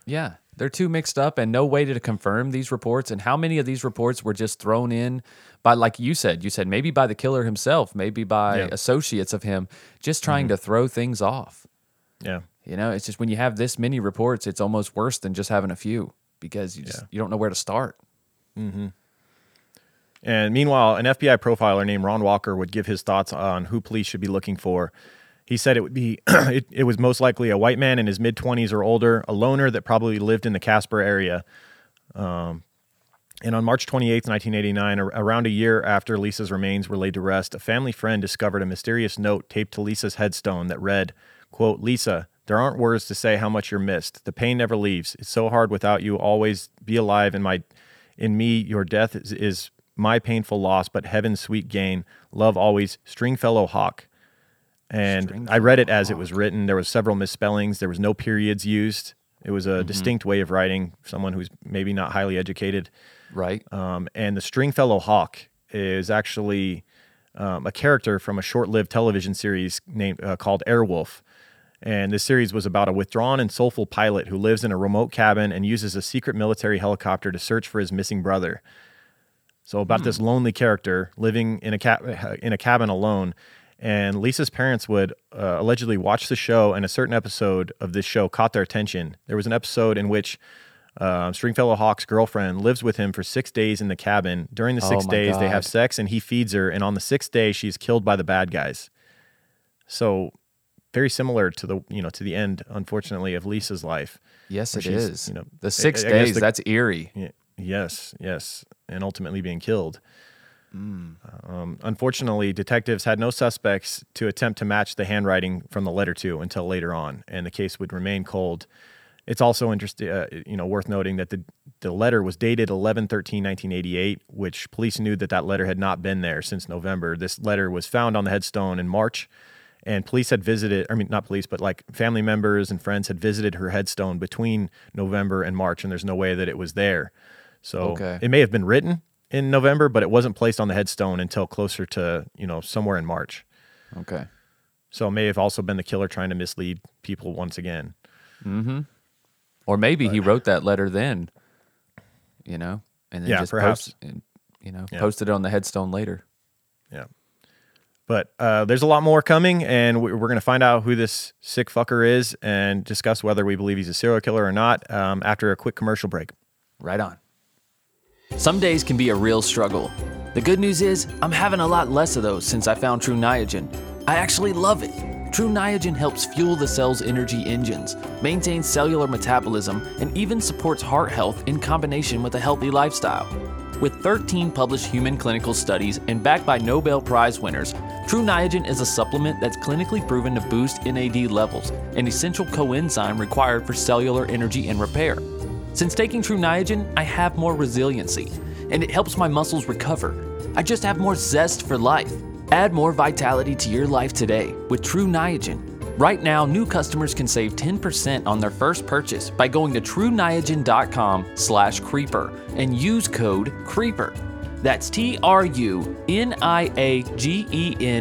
Yeah, they're too mixed up and no way to confirm these reports. And how many of these reports were just thrown in by, like you said, you said maybe by the killer himself, maybe by Yeah. associates of him, just trying to throw things off. Yeah. You know, it's just when you have this many reports, it's almost worse than just having a few because you just Yeah. you don't know where to start. mm-hmm. And meanwhile, an FBI profiler named Ron Walker would give his thoughts on who police should be looking for. He said it would be *clears throat* it, it was most likely a white man in his mid 20s or older, a loner that probably lived in the Casper area. Um, and on March 28th, 1989, around a year after Lisa's remains were laid to rest, a family friend discovered a mysterious note taped to Lisa's headstone that read, quote, Lisa, There aren't words to say how much you're missed. The pain never leaves. It's so hard without you. Always be alive in my, in me. Your death is, is my painful loss, but heaven's sweet gain. Love always. Stringfellow Hawke. And I read it as it was written. There was several misspellings. There was no periods used. It was a distinct way of writing. Someone who's maybe not highly educated. Right. Um, and the Stringfellow Hawke is actually um, a character from a short-lived television series named uh, called Airwolf. And this series was about a withdrawn and soulful pilot who lives in a remote cabin and uses a secret military helicopter to search for his missing brother. So about this lonely character living in a ca- in a cabin alone, and Lisa's parents would uh, allegedly watch the show, and a certain episode of this show caught their attention. There was an episode in which uh, Stringfellow Hawke's girlfriend lives with him for six days in the cabin. During the Oh six my days, they have sex, and he feeds her. And on the sixth day, she's killed by the bad guys. So very similar to the you know to the end, unfortunately, of Lisa's life. Yes, it is. you know, the six I guess days. the- that's eerie. Yes, yes, and ultimately being killed. Mm. Um, unfortunately, detectives had no suspects to attempt to match the handwriting from the letter to until later on, and the case would remain cold. It's also interesting, uh, you know, worth noting that the the letter was dated 11-13-1988, which police knew that that letter had not been there since November. This letter was found on the headstone in March, and police had visited. I mean, not police, but like family members and friends had visited her headstone between November and March, and there's no way that it was there. So Okay. it may have been written in November, but it wasn't placed on the headstone until closer to you know somewhere in March. Okay. So it may have also been the killer trying to mislead people once again. Mm-hmm. Or maybe he wrote that letter then, you know, and then Yeah, just perhaps. post, and, you know, Yeah. posted it on the headstone later. Yeah. But uh, there's a lot more coming, and we- we're going to find out who this sick fucker is and discuss whether we believe he's a serial killer or not um, after a quick commercial break. Right on. Some days can be a real struggle. The good news is, I'm having a lot less of those since I found Tru Niagen. I actually love it. Tru Niagen helps fuel the cell's energy engines, maintains cellular metabolism, and even supports heart health in combination with a healthy lifestyle. With 13 published human clinical studies and backed by Nobel Prize winners, Tru Niagen is a supplement that's clinically proven to boost NAD levels, an essential coenzyme required for cellular energy and repair. Since taking Tru Niagen, I have more resiliency, and it helps my muscles recover. I just have more zest for life. Add more vitality to your life today with Tru Niagen. Right now, new customers can save 10% on their first purchase by going to trueniagen.com slash creeper and use code CREEPER. That's T-R-U-N-I-A-G-E-N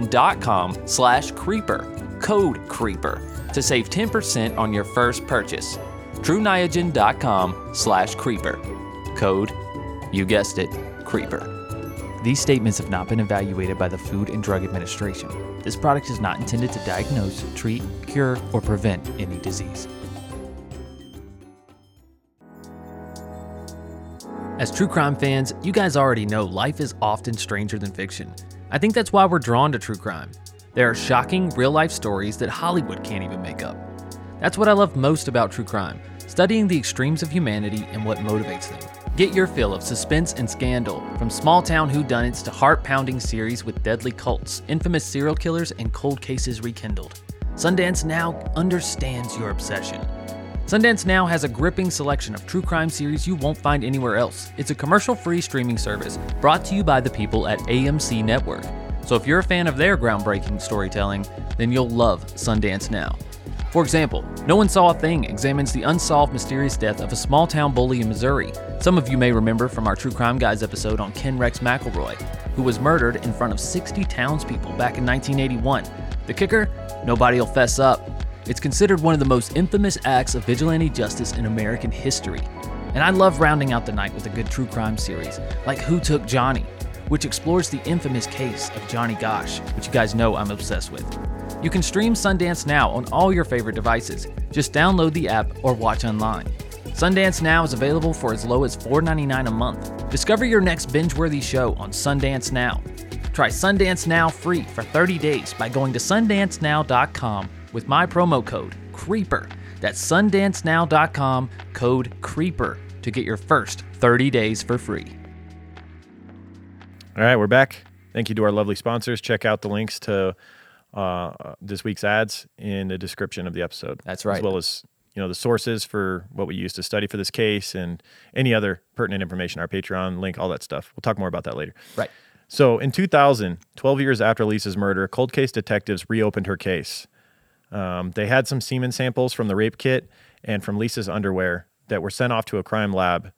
dot com slash creeper, code CREEPER, to save 10% on your first purchase. trueniagen.com slash creeper, code, you guessed it, creeper. These statements have not been evaluated by the Food and Drug Administration. This product is not intended to diagnose, treat, cure, or prevent any disease. As true crime fans, you guys already know life is often stranger than fiction. I think that's why we're drawn to true crime. There are shocking, real life stories that Hollywood can't even make up. That's what I love most about true crime studying the extremes of humanity and what motivates them. Get your fill of suspense and scandal, from small town whodunits to heart pounding series with deadly cults, infamous serial killers, and cold cases rekindled. Sundance Now understands your obsession. Sundance Now has a gripping selection of true crime series you won't find anywhere else. It's a commercial free streaming service brought to you by the people at AMC Network. So if you're a fan of their groundbreaking storytelling, then you'll love Sundance Now. For example, No One Saw a Thing examines the unsolved mysterious death of a small town bully in Missouri. Some of you may remember from our True Crime Guys episode on Ken Rex McElroy, who was murdered in front of 60 townspeople back in 1981. The kicker? Nobody'll fess up. It's considered one of the most infamous acts of vigilante justice in American history. And I love rounding out the night with a good true crime series, like Who Took Johnny, which explores the infamous case of Johnny Gosch, which you guys know I'm obsessed with. You can stream Sundance Now on all your favorite devices. Just download the app or watch online. Sundance Now is available for as low as $4.99 a month. Discover your next binge worthy show on Sundance Now. Try Sundance Now free for 30 days by going to sundancenow.com with my promo code CREEPER. That's sundancenow.com, code CREEPER, to get your first 30 days for free. All right, we're back. Thank you to our lovely sponsors. Check out the links to uh, this week's ads in the description of the episode. That's right. As well as you know the sources for what we used to study for this case and any other pertinent information. Our Patreon link, all that stuff. We'll talk more about that later. Right. So in 2000, 12 years after Lisa's murder, cold case detectives reopened her case. Um, they had some semen samples from the rape kit and from Lisa's underwear that were sent off to a crime lab.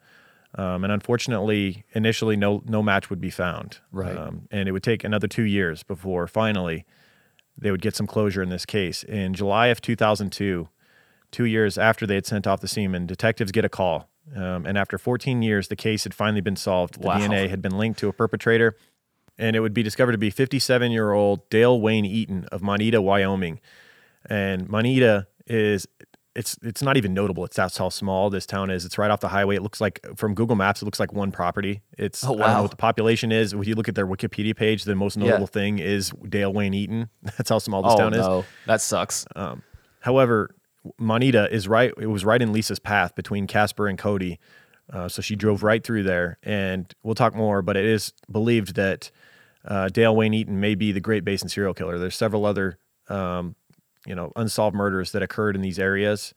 Um, and unfortunately, initially, no no match would be found. Right. Um, and it would take another two years before finally they would get some closure in this case. In July of 2002, two years after they had sent off the semen, detectives get a call. Um, and after 14 years, the case had finally been solved. The Wow. DNA had been linked to a perpetrator, and it would be discovered to be 57 year old Dale Wayne Eaton of Moneta, Wyoming. And Moneta is. It's it's not even notable. It's that's how small this town is. It's right off the highway. It looks like from Google Maps, it looks like one property. It's Oh, I don't know wow. what the population is. When you look at their Wikipedia page, the most Yeah. notable thing is Dale Wayne Eaton. *laughs* That's how small this oh town is. no, that sucks. However, Moneta is right. It was right in Lisa's path between Casper and Cody, uh, so she drove right through there. And we'll talk more, but it is believed that uh, Dale Wayne Eaton may be the Great Basin serial killer. There's several other, um, you know, unsolved murders that occurred in these areas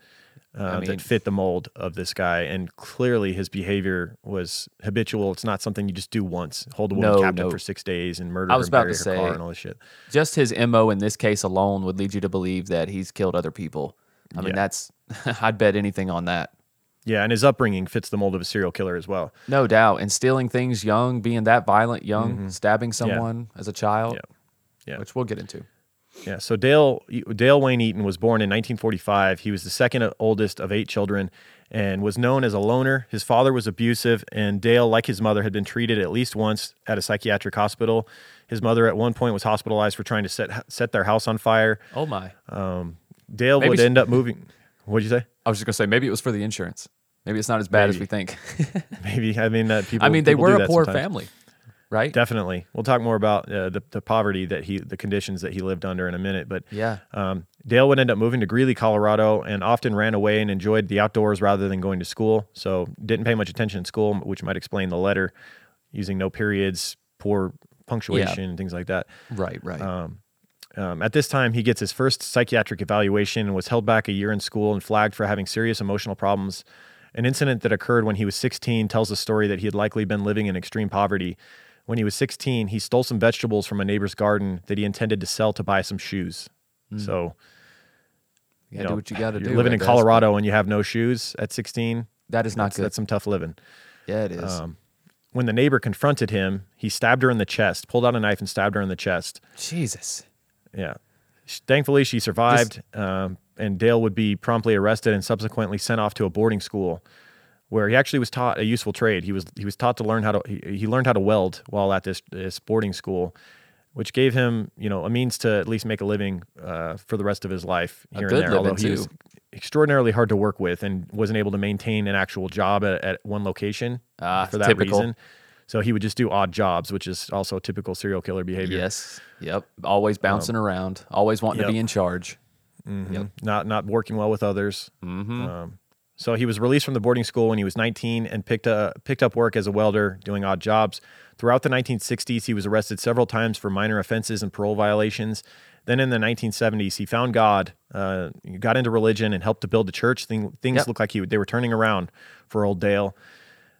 uh, mean- that fit the mold of this guy. And clearly, his behavior was habitual. It's not something you just do once. Hold a woman No, captive no. for six days and murder I her was about to say- car and all this shit. Just his mo in this case alone would lead you to believe that he's killed other people. I mean, Yeah. that's *laughs* I'd bet anything on that. Yeah, and his upbringing fits the mold of a serial killer as well. No doubt. And stealing things young, being that violent young, stabbing someone as a child, Mm-hmm. Yeah. Yeah. which we'll get into. Yeah. So Dale Dale Wayne Eaton was born in 1945. He was the second oldest of eight children, and was known as a loner. His father was abusive, and Dale, like his mother, had been treated at least once at a psychiatric hospital. His mother, at one point, was hospitalized for trying to set set their house on fire. Oh my. Um, Dale Maybe would end up moving. What'd you say? I was just gonna say maybe it was for the insurance. Maybe it's not as bad as we think. *laughs* Maybe I mean that people. I mean, they were a poor sometimes. family, right? Definitely. We'll talk more about uh, the, the poverty that he, the conditions that he lived under in a minute. But Yeah. um, Dale would end up moving to Greeley, Colorado, and often ran away and enjoyed the outdoors rather than going to school. So didn't pay much attention in school, which might explain the letter using no periods, poor punctuation, and things like that. Right. Right. Um, at this time, he gets his first psychiatric evaluation and was held back a year in school and flagged for having serious emotional problems. An incident that occurred when he was 16 tells a story that he had likely been living in extreme poverty. When he was 16, he stole some vegetables from a neighbor's garden that he intended to sell to buy some shoes. So, you gotta do what you gotta do. living in Colorado and you have no shoes at 16. That is not That's, good. that's some tough living. yeah, it is. Um, when the neighbor confronted him, he stabbed her in the chest, pulled out a knife and stabbed her in the chest. Jesus. Yeah. Thankfully, she survived, um, and Dale would be promptly arrested and subsequently sent off to a boarding school, where he actually was taught a useful trade. He was he was taught to learn how to he, he learned how to weld while at this this boarding school, which gave him you know a means to at least make a living uh, for the rest of his life here and there. Although he was extraordinarily hard to work with and wasn't able to maintain an actual job at, at one location Ah, for that typical. reason. So he would just do odd jobs, which is also typical serial killer behavior. Yes. Yep. Always bouncing around. Always wanting to Um, be in charge. Mhm. not not working well with others. Um, so he was released from the boarding school when he was 19 and picked uh, picked up work as a welder, doing odd jobs. Throughout the 1960s, he was arrested several times for minor offenses and parole violations. Then in the 1970s, he found God, uh, got into religion, and helped to build the church. Thing, things Yep. looked like he they were turning around for old Dale.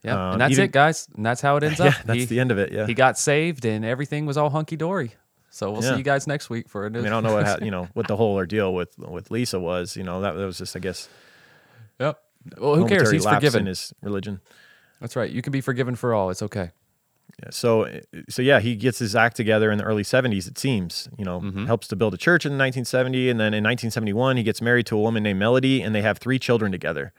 Yeah. Um, and that's even- it, guys. And that's how it ends *laughs* Yeah, up. that's he, the end of it. Yeah, He got saved and everything was all hunky dory. So we'll Yeah. see you guys next week for a new. I mean, I don't know what *laughs* ha- you know what the whole ordeal with with Lisa was. You know, that, that was just, I guess. Well, who cares? He's forgiven. his religion. That's right. You can be forgiven for all. It's okay. Yeah, so so yeah, he gets his act together in the early 70s. It seems, you know, mm-hmm. helps to build a church in 1970, and then in 1971 he gets married to a woman named Melody, and they have three children together.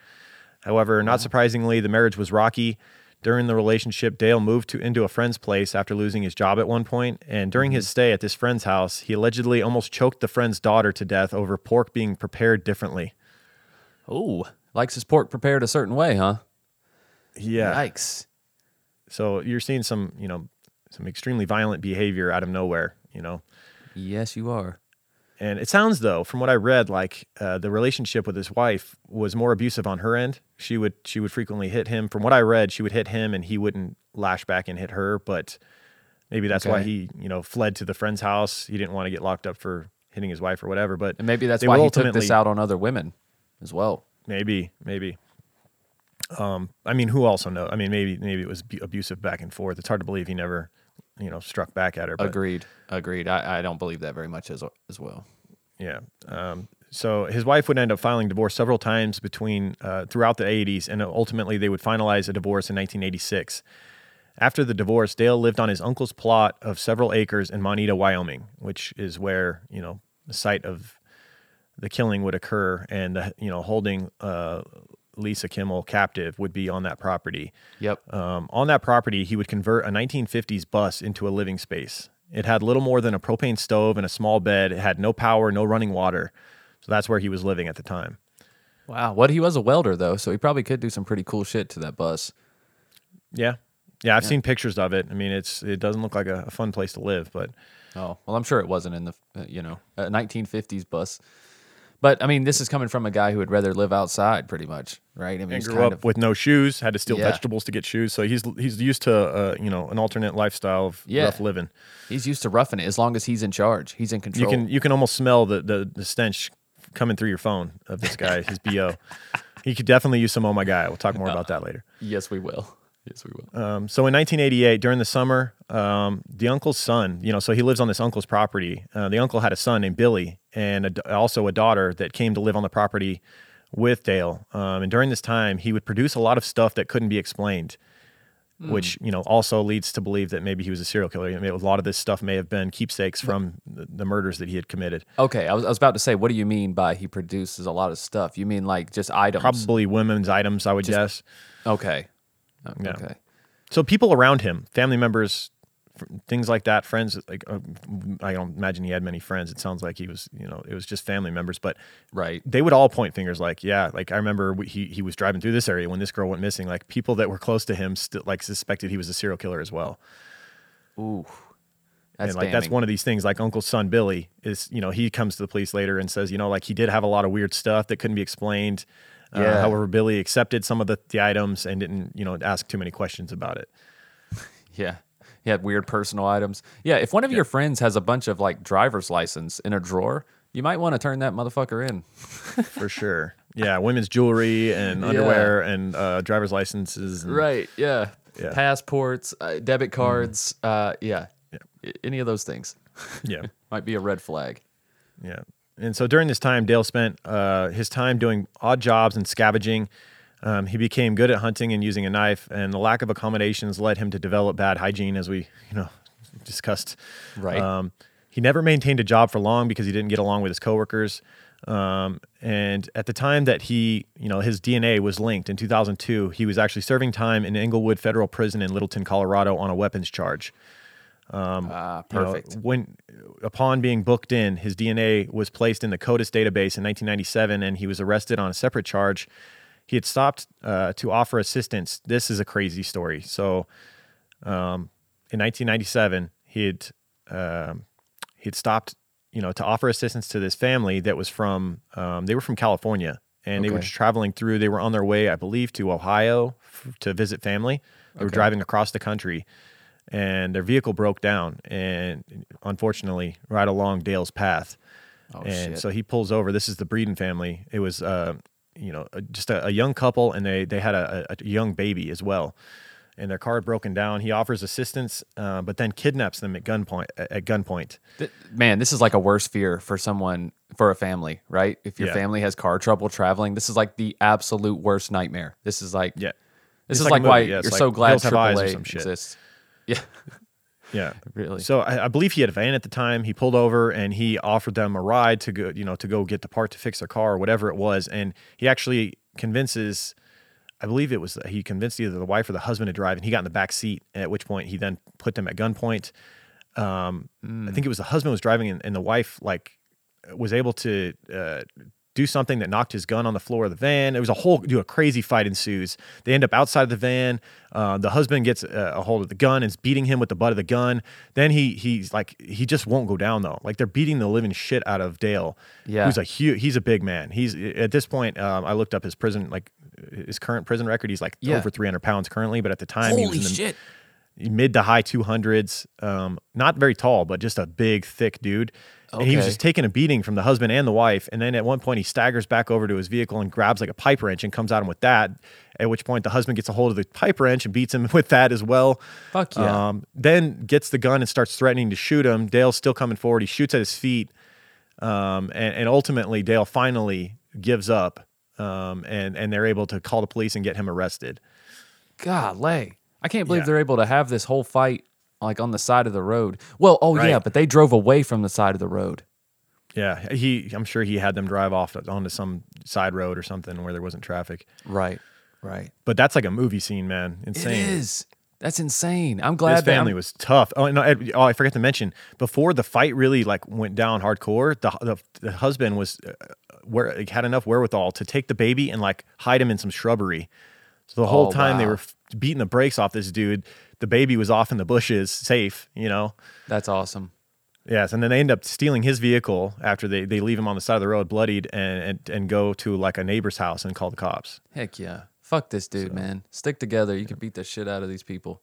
However, not mm-hmm. surprisingly, the marriage was rocky. During the relationship, Dale moved to into a friend's place after losing his job at one point, and during his mm-hmm. stay at this friend's house, he allegedly almost choked the friend's daughter to death over pork being prepared differently. Oh, likes his pork prepared a certain way, huh? Yeah. Yikes. So you're seeing some, you know, some extremely violent behavior out of nowhere, you know. Yes, you are. And it sounds though, from what I read, like uh, the relationship with his wife was more abusive on her end. She would she would frequently hit him. From what I read, she would hit him, and he wouldn't lash back and hit her. But maybe that's why he you know fled to the friend's house. He didn't want to get locked up for hitting his wife or whatever. But And maybe that's why he took this out on other women as well. Maybe, maybe. Um, I mean, who also know? I mean, maybe maybe it was bu- abusive back and forth. It's hard to believe he never, you know, struck back at her. But Agreed. Agreed. I, I don't believe that very much as as well. Yeah. Um, so his wife would end up filing divorce several times between uh, throughout the 80s, and ultimately they would finalize a divorce in 1986. After the divorce, Dale lived on his uncle's plot of several acres in Moneta, Wyoming, which is where you know the site of the killing would occur, and the, you know holding uh, Lisa Kimmel captive would be on that property. Yep. Um, on that property, he would convert a 1950s bus into a living space. It had little more than a propane stove and a small bed. It had no power, no running water. So that's where he was living at the time. Wow. What he was a welder though, so he probably could do some pretty cool shit to that bus. Yeah. Yeah, I've seen pictures of it. I mean, it's it doesn't look like a, a fun place to live, but Oh well, I'm sure it wasn't in the uh, you know a 1950s bus. But I mean, this is coming from a guy who would rather live outside, pretty much, right? I mean, and he's grew kind up of with no shoes, had to steal Yeah. vegetables to get shoes. So he's he's used to uh, you know an alternate lifestyle of Yeah. rough living. he's used to roughing it. As long as he's in charge, he's in control. You can you can almost smell the, the the stench coming through your phone of this guy, his bo. *laughs* He could definitely use some oh my guy. We'll talk more about that later. yes, we will. Yes, we will. Um, so in 1988, during the summer, um, the uncle's son, you know, so he lives on this uncle's property. Uh, the uncle had a son named Billy and a also a daughter that came to live on the property with Dale. Um, and during this time, he would produce a lot of stuff that couldn't be explained, which, you know, also leads to believe that maybe he was a serial killer. I mean, a lot of this stuff may have been keepsakes from the, the murders that he had committed. Okay, I was, I was about to say, what do you mean by he produces a lot of stuff? You mean like just items? Probably women's items, I would guess. Okay. O- Yeah. Okay. So people around him, family members, things like that, friends. Like uh, I don't imagine he had many friends. It sounds like he was, you know, it was just family members. But Right. they would all point fingers, like, yeah, like I remember we- he he was driving through this area when this girl went missing. Like people that were close to him still like suspected he was a serial killer as well. Ooh. That's and like that's one of these things. Like Uncle's son Billy is, you know, he comes to the police later and says, you know, like he did have a lot of weird stuff that couldn't be explained. Uh, Yeah. however, Billy accepted some of the, the items and didn't, you know, ask too many questions about it. *laughs* Yeah. He had weird personal items. Yeah. If one of your friends has a bunch of like driver's license in a drawer, you might want to turn that motherfucker in. *laughs* for sure. Yeah, women's jewelry and underwear and uh, driver's licenses. And, Right. Yeah. Yeah. Passports, uh, debit cards. Uh, yeah. I- Any of those things Yeah, *laughs* might be a red flag. yeah. And so during this time, Dale spent uh, his time doing odd jobs and scavenging. Um, he became good at hunting and using a knife, and the lack of accommodations led him to develop bad hygiene, as we, you know, *laughs* discussed. Right. Um, he never maintained a job for long because he didn't get along with his coworkers. Um, and at the time that he, you know, his DNA was linked in 2002, he was actually serving time in Englewood Federal Prison in Littleton, Colorado, on a weapons charge. Ah, You know, perfect. when upon being booked in, his DNA was placed in the CODIS database in 1997, and he was arrested on a separate charge. He had stopped uh, to offer assistance. This is a crazy story. So, um, in 1997, he had um, he had stopped, you know, to offer assistance to this family that was from um, they were from California, and they were just traveling through. They were on their way, I believe, to Ohio f- to visit family. They were driving across the country, and their vehicle broke down, and unfortunately, right along Dale's path. Oh, and shit. so he pulls over. This is the Breeden family. It was, uh, you know, just a, a young couple, and they they had a, a young baby as well. And their car had broken down. He offers assistance, uh, but then kidnaps them at gunpoint. At gunpoint, Man, this is like a worse fear for someone, for a family, right? If your Yeah. family has car trouble traveling, this is like the absolute worst nightmare. This is like, yeah, this It's is like like, why yeah, you're like so glad Hills Have Eyes or AAA some shit. exists. Yeah, yeah. *laughs* really. So I, I believe he had a van at the time. He pulled over and he offered them a ride to go, you know, to go get the part to fix their car or whatever it was. And he actually convinces, I believe it was he convinced either the wife or the husband to drive, and he got in the back seat. At which point he then put them at gunpoint. Um, I think it was the husband was driving, and, and the wife like was able to uh, do something that knocked his gun on the floor of the van. It was a whole, do a crazy fight ensues. They end up outside of the van. Uh, the husband gets a, a hold of the gun and is beating him with the butt of the gun. Then he he's like he just won't go down though. Like they're beating the living shit out of Dale. Yeah. who's a huge. He's a big man. He's at this point. Um, I looked up his prison like his current prison record. He's like Yeah. over 300 pounds currently, but at the time he was Holy in the, shit. mid to high 200s um, not very tall but just a big thick dude And he was just taking a beating from the husband and the wife. And then at one point, he staggers back over to his vehicle and grabs like a pipe wrench and comes at him with that. At which point, the husband gets a hold of the pipe wrench and beats him *laughs* with that as well. Fuck yeah. Um, then gets the gun and starts threatening to shoot him. Dale's still coming forward. He shoots at his feet. Um, and, and ultimately, Dale finally gives up. Um, and, and they're able to call the police and get him arrested. Golly. I can't believe Yeah. they're able to have this whole fight like on the side of the road. Well, oh yeah, but they drove away from the side of the road. Yeah, he. I'm sure he had them drive off onto some side road or something where there wasn't traffic. Right. Right. But that's like a movie scene, man. Insane. It is. That's insane. I'm glad His family was tough. Oh no! Oh, I forgot to mention before the fight really like went down hardcore. The the, the husband was uh, where had enough wherewithal to take the baby and like hide him in some shrubbery. So the whole Oh, time they were beating the brakes off this dude. The baby was off in the bushes, safe. You know. That's awesome. Yes, and then they end up stealing his vehicle after they, they leave him on the side of the road, bloodied, and, and and go to like a neighbor's house and call the cops. Heck yeah. Fuck this dude, man. Stick together. You can beat the shit out of these people.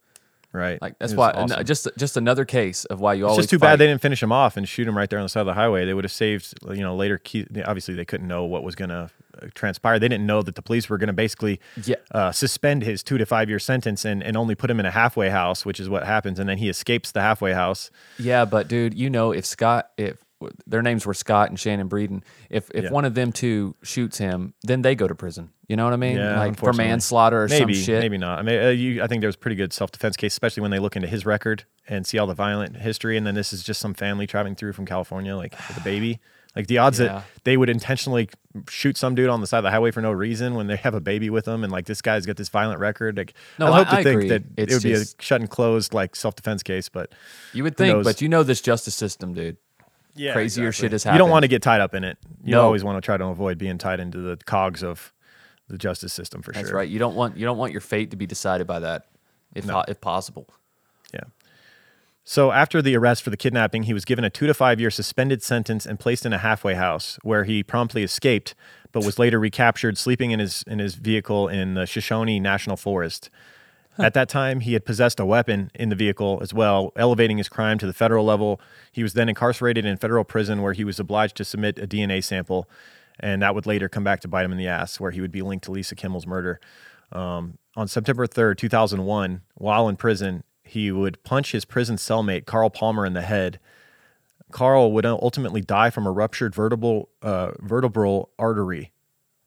Right. Like that's why awesome. just just another case of why you always. It's always just too fight. bad they didn't finish him off and shoot him right there on the side of the highway. They would have saved, you know, later. Key, obviously, they couldn't know what was going to transpire. They didn't know that the police were going to basically Yeah. uh, suspend his two to five year sentence and, and only put him in a halfway house, which is what happens. And then he escapes the halfway house. Yeah, but dude, you know, if Scott, if their names were Scott and Shannon Breeden, if if Yeah. one of them two shoots him, then they go to prison. You know what I mean? Yeah, like for manslaughter or maybe, some shit. maybe not. I mean, uh, you, I think there there's pretty good self defense case, especially when they look into his record and see all the violent history. And then this is just some family traveling through from California, like with a baby. Like the odds Yeah. that they would intentionally shoot some dude on the side of the highway for no reason when they have a baby with them, and like this guy's got this violent record. Like, No, I I- hope to I think agree. that It's it would be a shut and closed like self defense case, but You would think, but you know this justice system, dude. Yeah, Crazier shit has happened. You don't want to get tied up in it. You No. always want to try to avoid being tied into the cogs of the justice system for That's sure. That's right. You don't want you don't want your fate to be decided by that, if po- if possible. Yeah. So after the arrest for the kidnapping, he was given a two to five year suspended sentence and placed in a halfway house where he promptly escaped, but was later recaptured sleeping in his in his vehicle in the Shoshone National Forest. At that time, he had possessed a weapon in the vehicle as well, elevating his crime to the federal level. He was then incarcerated in federal prison where he was obliged to submit a DNA sample, and that would later come back to bite him in the ass, where he would be linked to Lisa Kimmel's murder. Um, on September 3rd, 2001, while in prison, he would punch his prison cellmate, Carl Palmer, in the head. Carl would ultimately die from a ruptured vertebral, uh, vertebral artery.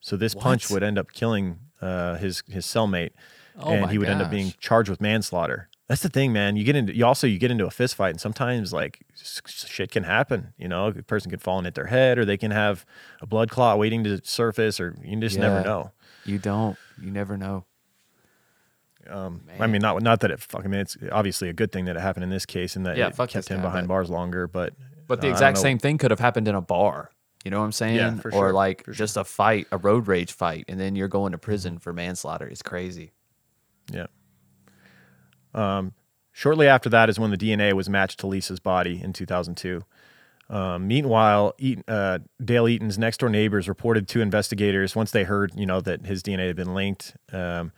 So this punch would end up killing uh, his his cellmate, Oh and he would end up being charged with manslaughter. That's the thing, man. You get into you also you get into a fist fight, and sometimes like shit can happen. You know, a person could fall and hit their head, or they can have a blood clot waiting to surface, or you just never know. You don't. You never know. Um, I mean, not not that it. Fuck, I mean, it's obviously a good thing that it happened in this case, and that Yeah, it fuck kept him behind bars longer. But But the uh, exact same thing could have happened in a bar. You know what I'm saying? Yeah, for or sure, like sure. just a fight, a road rage fight, and then you're going to prison for manslaughter. It's crazy. Yeah. Um, shortly after that is when the DNA was matched to Lisa's body in 2002. Um, meanwhile, Eaton, uh, Dale Eaton's next door neighbors reported to investigators once they heard, you know, that his DNA had been linked. Um,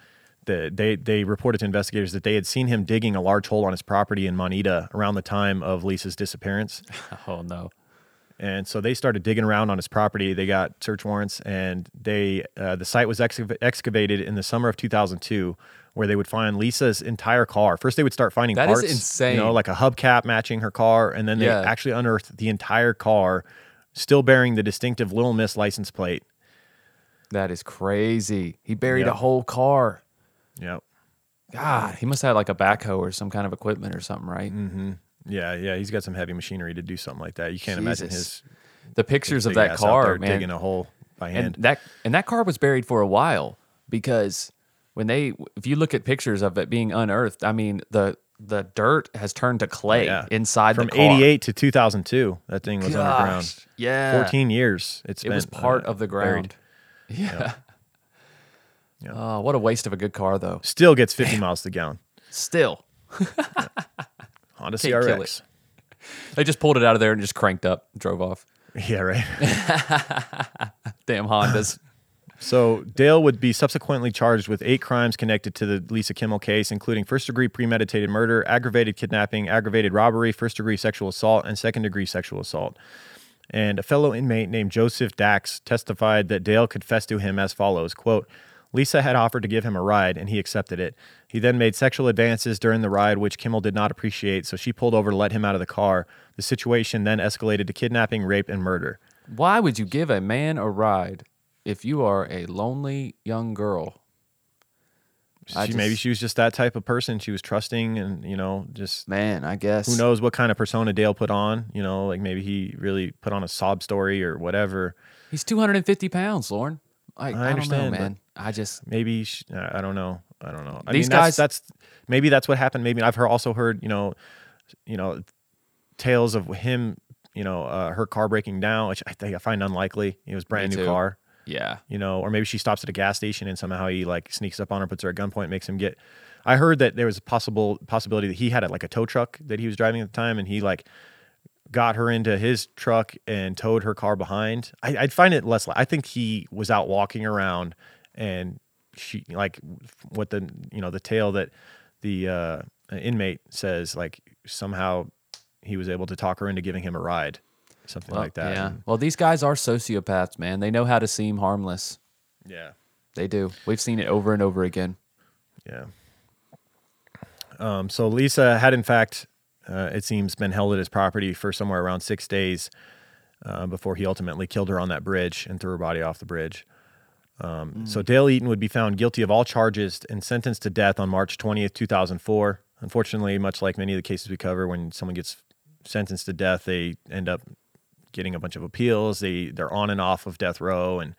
the, they they reported to investigators that they had seen him digging a large hole on his property in Moneta around the time of Lisa's disappearance. *laughs* Oh no. And so they started digging around on his property. They got search warrants, and they uh, the site was excav- excavated in the summer of 2002, where they would find Lisa's entire car. First, they would start finding That is parts, insane. You know, like a hubcap matching her car, and then they Yeah. actually unearthed the entire car, still bearing the distinctive Little Miss license plate. That is crazy. He buried Yeah. a whole car. Yep. God, he must have had like a backhoe or some kind of equipment or something, right? Mm-hmm. Yeah, yeah, he's got some heavy machinery to do something like that. You can't imagine his The pictures of that car, man. digging a hole by hand. and that and that car was buried for a while because when they if you look at pictures of it being unearthed i mean the the dirt has turned to clay Yeah. inside From the car 88 to 2002, that thing was underground. Yeah 14 years. It's it was part uh, of the buried. ground yeah, Yeah. *laughs* Oh, what a waste of a good car though Still gets 50 miles to the gallon. still *laughs* Honda Can't CRX. they just pulled it out of there and just cranked up drove off Yeah, right. *laughs* damn hondas so Dale would be subsequently charged with eight crimes connected to the Lisa Kimmel case, including first degree premeditated murder, aggravated kidnapping, aggravated robbery, first degree sexual assault, and second degree sexual assault. And a fellow inmate named Joseph Dax testified that Dale confessed to him as follows quote, Lisa had offered to give him a ride, and he accepted it. He then made sexual advances during the ride, which Kimmel did not appreciate, so she pulled over to let him out of the car. The situation then escalated to kidnapping, rape, and murder. Why would you give a man a ride if you are a lonely young girl? I She, maybe she was just that type of person. She was trusting, and you know, just Man, I guess. who knows what kind of persona Dale put on. You know, like maybe he really put on a sob story or whatever. He's 250 pounds, Lauren. I, I, understand, don't know, man. I just maybe sh I I don't know. I don't know. I These mean, guys- that's, that's maybe that's what happened. Maybe I've heard, also heard you know, you know, tales of him, you know, uh, her car breaking down, which I think I find unlikely. It was brand new too. car, yeah. you know, or maybe she stops at a gas station and somehow he like sneaks up on her, puts her at gunpoint, makes him get. I heard that there was a possible possibility that he had a, like a tow truck that he was driving at the time, and he like got her into his truck and towed her car behind. I, I'd find it less. I think he was out walking around, and she like what the you know the tale that the uh, inmate says like somehow he was able to talk her into giving him a ride, something Well, like that. Yeah. And- Well, these guys are sociopaths, man. They know how to seem harmless. yeah. They do. We've seen it over and over again. Yeah. Um, so Lisa had, in fact, uh, it seems, been held at his property for somewhere around six days uh, before he ultimately killed her on that bridge and threw her body off the bridge. Um, So Dale Eaton would be found guilty of all charges and sentenced to death on March 20th, 2004. Unfortunately, much like many of the cases we cover, when someone gets sentenced to death, they end up getting a bunch of appeals. They they're on and off of death row, and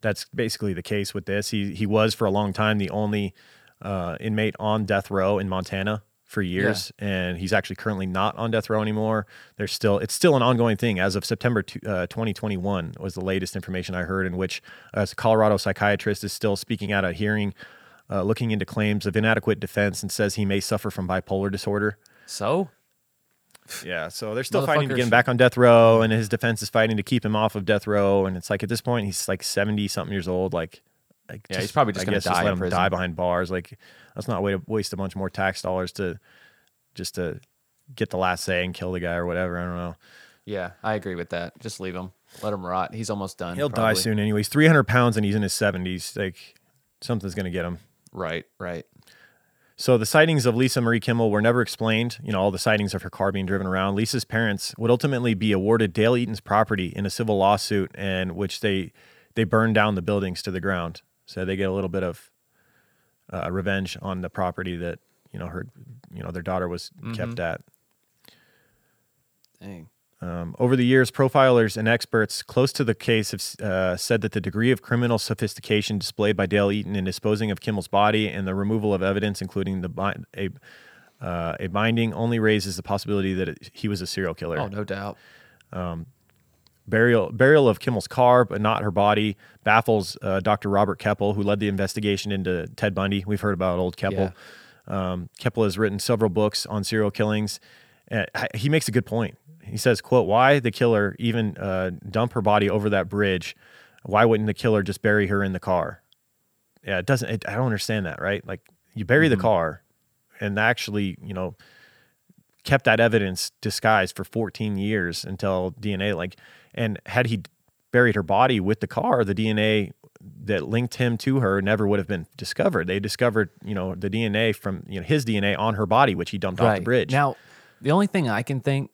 that's basically the case with this. He he was for a long time the only uh, inmate on death row in Montana for years, and he's actually currently not on death row anymore. There's still it's still an ongoing thing as of September two, uh, 2021 was the latest information I heard, in which a Colorado psychiatrist is still speaking at a hearing. Uh, looking into claims of inadequate defense and says he may suffer from bipolar disorder. So, Yeah, so they're still fighting to Motherfuckers- get him back on death row, and his defense is fighting to keep him off of death row. And it's like at this point, he's like seventy something years old. Like, like Yeah, he's probably just I gonna guess die in let him prison. die behind bars. Like, let's not wait waste a bunch more tax dollars to just to get the last say and kill the guy or whatever. I don't know. yeah, I agree with that. Just leave him. Let him rot. He's almost done. He'll die soon anyway. He's three hundred pounds and he's in his seventies. Like, something's gonna get him. Right, right. So the sightings of Lisa Marie Kimmel were never explained. You know, all the sightings of her car being driven around. Lisa's parents would ultimately be awarded Dale Eaton's property in a civil lawsuit, and which they they burned down the buildings to the ground. So they get a little bit of uh, revenge on the property that you know her, you know, their daughter was kept at. Dang. Um, over the years, profilers and experts close to the case have uh, said that the degree of criminal sophistication displayed by Dale Eaton in disposing of Kimmel's body and the removal of evidence, including the bi- a uh, a binding, only raises the possibility that it, he was a serial killer. Oh, no doubt. Burial burial of Kimmel's car, but not her body, baffles uh, Dr. Robert Keppel, who led the investigation into Ted Bundy. We've heard about old Keppel. Um, Keppel has written several books on serial killings. And he makes a good point. He says, "quote Why the killer even uh, dump her body over that bridge? Why wouldn't the killer just bury her in the car? Yeah, it doesn't. It, I don't understand that. Right? Like you bury the car, and actually, you know, kept that evidence disguised for 14 years until DNA like and had he buried her body with the car the DNA that linked him to her never would have been discovered they discovered you know the DNA from you know his DNA on her body which he dumped off the bridge Now, the only thing I can think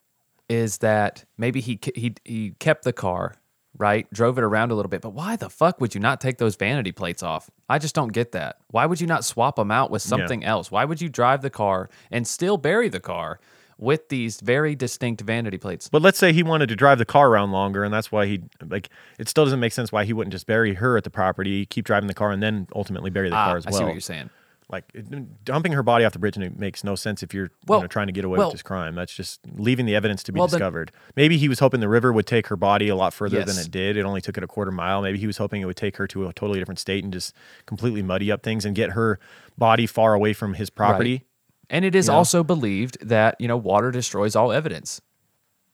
is that maybe he he he kept the car, right? Drove it around a little bit, but why the fuck would you not take those vanity plates off? I just don't get that. Why would you not swap them out with something else? Why would you drive the car and still bury the car with these very distinct vanity plates? but let's say he wanted to drive the car around longer and that's why he like it still doesn't make sense why he wouldn't just bury her at the property keep driving the car and then ultimately bury the Ah, car as I well see what you're saying. Like dumping her body off the bridge and it makes no sense if you're Well- you know, trying to get away well- with this crime. That's just leaving the evidence to be Well, then- discovered. Maybe he was hoping the river would take her body a lot further than it did. It only took it a quarter mile. Maybe he was hoping it would take her to a totally different state and just completely muddy up things and get her body far away from his property. Right. And it is You know? also believed that, you know, water destroys all evidence.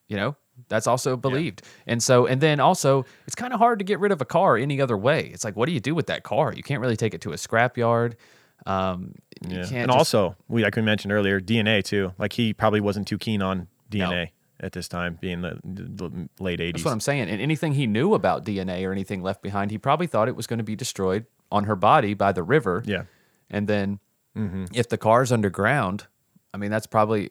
You know, that's also believed. And so, and then also, it's kind of hard to get rid of a car any other way. It's like, what do you do with that car? You can't really take it to a scrapyard. Um, Yeah. And just- also, we like we mentioned earlier, DNA too. Like he probably wasn't too keen on DNA. at this time, being the, the late 80s. That's what I'm saying. And anything he knew about DNA or anything left behind, he probably thought it was going to be destroyed on her body by the river. Yeah. And then if the car's underground, I mean, that's probably,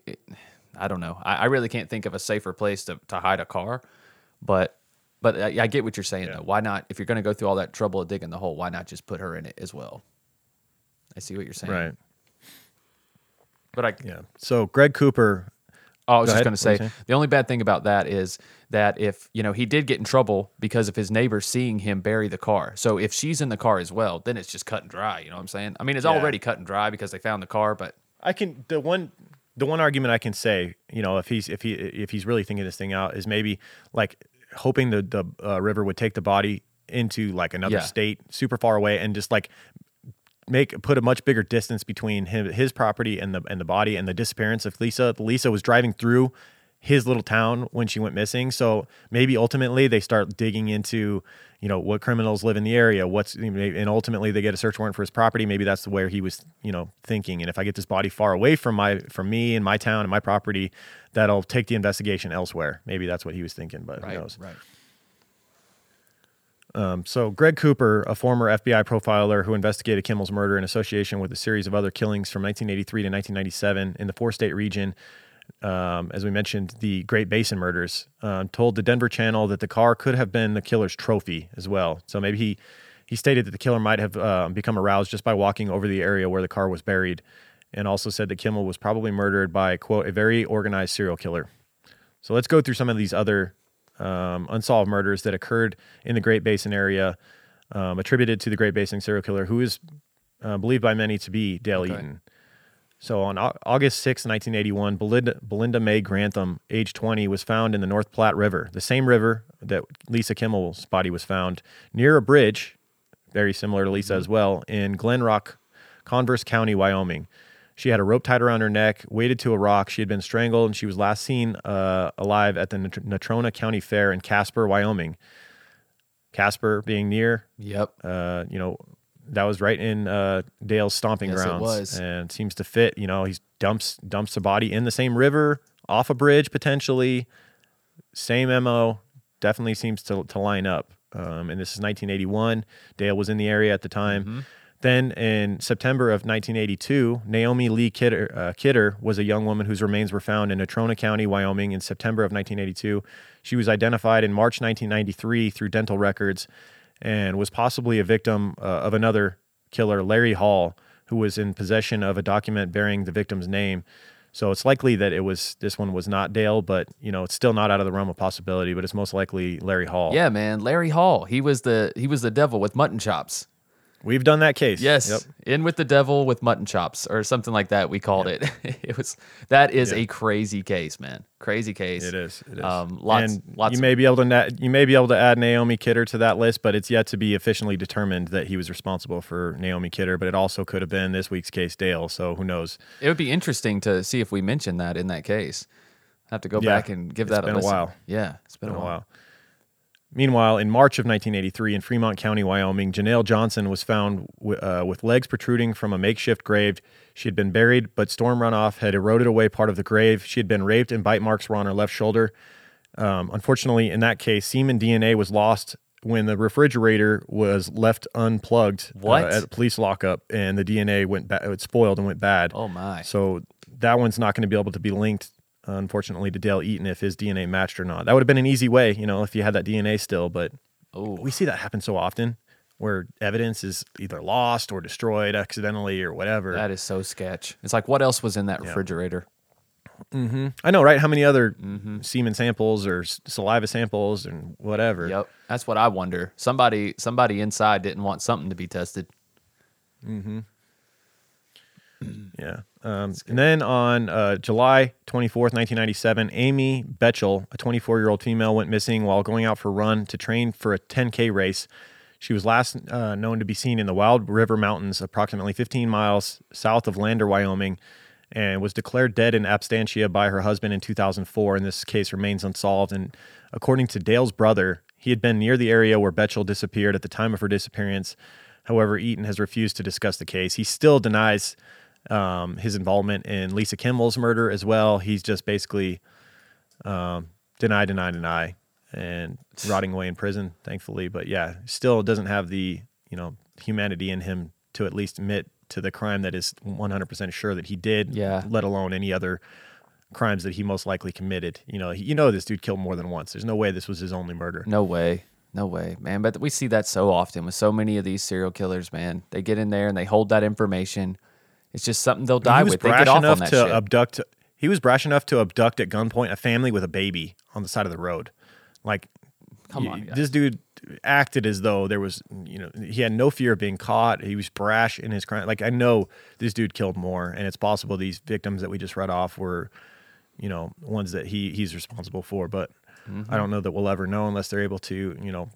I don't know. I, I really can't think of a safer place to, to hide a car. But but I, I get what you're saying, though. Why not, if you're going to go through all that trouble of digging the hole, why not just put her in it as well? I see what you're saying. Right. But I, Yeah. So Greg Cooper, Oh, I was Go just going to say were you saying? the only bad thing about that is that if you know he did get in trouble because of his neighbor seeing him bury the car. So if she's in the car as well, then it's just cut and dry. You know what I'm saying? I mean, it's Yeah. already cut and dry because they found the car, but I can the one the one argument I can say, you know, if he's if he if he's really thinking this thing out, is maybe like hoping the the uh, river would take the body into like another Yeah. state, super far away, and just like make put a much bigger distance between him his property and the and the body and the disappearance of Lisa. Lisa was driving through his little town when she went missing. So maybe ultimately they start digging into, you know, what criminals live in the area, what's and ultimately they get a search warrant for his property. Maybe that's where he was, you know, thinking. And if I get this body far away from my from me and my town and my property, that'll take the investigation elsewhere. Maybe that's what he was thinking, but who knows? right. Um, so, Greg Cooper, a former FBI profiler who investigated Kimmel's murder in association with a series of other killings from 1983 to 1997 in the four state region, um, as we mentioned, the Great Basin murders, um, told the Denver Channel that the car could have been the killer's trophy as well. So, maybe he, he stated that the killer might have um, become aroused just by walking over the area where the car was buried, and also said that Kimmel was probably murdered by, quote, a very organized serial killer. So let's go through some of these other um, unsolved murders that occurred in the Great Basin area, um, attributed to the Great Basin serial killer, who is uh, believed by many to be Dale Okay. Eaton. So on Au- August 6, 1981, Belinda, Belinda Mae Grantham, age 20, was found in the North Platte River, the same river that Lisa Kimmel's body was found, near a bridge, very similar to Lisa as well, in Glenrock, Converse County, Wyoming. She had a rope tied around her neck, weighted to a rock. She had been strangled, and she was last seen uh, alive at the Natrona County Fair in Casper, Wyoming. Casper being near Yep. uh, you know, that was right in uh, Dale's stomping Yes, it grounds, was. and seems to fit. You know, he dumps dumps the body in the same river, off a bridge potentially. Same mo, definitely seems to to line up. Um, and this is 1981. Dale was in the area at the time. Mm-hmm. Then in September of 1982, Naomi Lee Kidder, uh, Kidder was a young woman whose remains were found in Natrona County, Wyoming, in September of 1982. She was identified in March 1993 through dental records and was possibly a victim uh, of another killer, Larry Hall, who was in possession of a document bearing the victim's name. So it's likely that it was this one was not Dale, but you know it's still not out of the realm of possibility. But it's most likely Larry Hall. Yeah, man. Larry Hall. He was the he was the devil with mutton chops. We've done that case. Yes. Yep. In with the devil with mutton chops or something like that. We called it. *laughs* it was that is Yeah. a crazy case, man. Crazy case. It is. It is. Um, lots, and lots. you may be able to na- you may be able to add Naomi Kidder to that list, but it's yet to be officially determined that he was responsible for Naomi Kidder. But it also could have been this week's case Dale. So who knows? it would be interesting to see if we mention that in that case. I have to go Yeah. back and give It's that been a a while. Yeah, it's been, Been a while. Meanwhile, in March of 1983, in Fremont County, Wyoming, Janelle Johnson was found w- uh, with legs protruding from a makeshift grave. She had been buried, but storm runoff had eroded away part of the grave. She had been raped, and bite marks were on her left shoulder. Um, unfortunately, in that case, semen DNA was lost when the refrigerator was left unplugged uh, at a police lockup, and the DNA went ba- it spoiled and went bad. Oh my. So that one's not going to be able to be linked, unfortunately, to Dale Eaton if his DNA matched or not. That would have been an easy way, you know, if you had that DNA still. But Oh, we see that happen so often, where evidence is either lost or destroyed accidentally or whatever. that is so sketch. It's like what else was in that refrigerator? Mm-hmm. I know, right? How many other semen samples or s- saliva samples and whatever? Yep. That's what I wonder. Somebody somebody inside didn't want something to be tested. Mm-hmm. *clears throat* Yeah. Um, and then on uh, July 24th, 1997, Amy Bechtel, a 24 year old female, went missing while going out for a run to train for a 10K race. She was last uh, known to be seen in the Wind River Mountains, approximately 15 miles south of Lander, Wyoming, and was declared dead in absentia by her husband in 2004. And this case remains unsolved. And according to Dale's brother, he had been near the area where Bechtel disappeared at the time of her disappearance. However, Eaton has refused to discuss the case. He still denies um, his involvement in Lisa Kimmel's murder as well. He's just basically Um, deny, deny, deny, and *sighs* rotting away in prison, thankfully. But yeah, still doesn't have the you know humanity in him to at least admit to the crime that is 100% sure that he did. Yeah. Let alone any other crimes that he most likely committed. You know, he, you know this dude killed more than once. There's no way this was his only murder. No way. No way, man. But we see that so often with so many of these serial killers, man. They get in there and they hold that information. It's just something they'll die he was with. Brash enough to shit. abduct. He was brash enough to abduct at gunpoint a family with a baby on the side of the road. Like, Come on, guys. this dude acted as though there was, you know, he had no fear of being caught. He was brash in his crime. Like, I know this dude killed more, and it's possible these victims that we just read off were, you know, ones that he he's responsible for. But Mm-hmm. I don't know that we'll ever know unless they're able to, you know,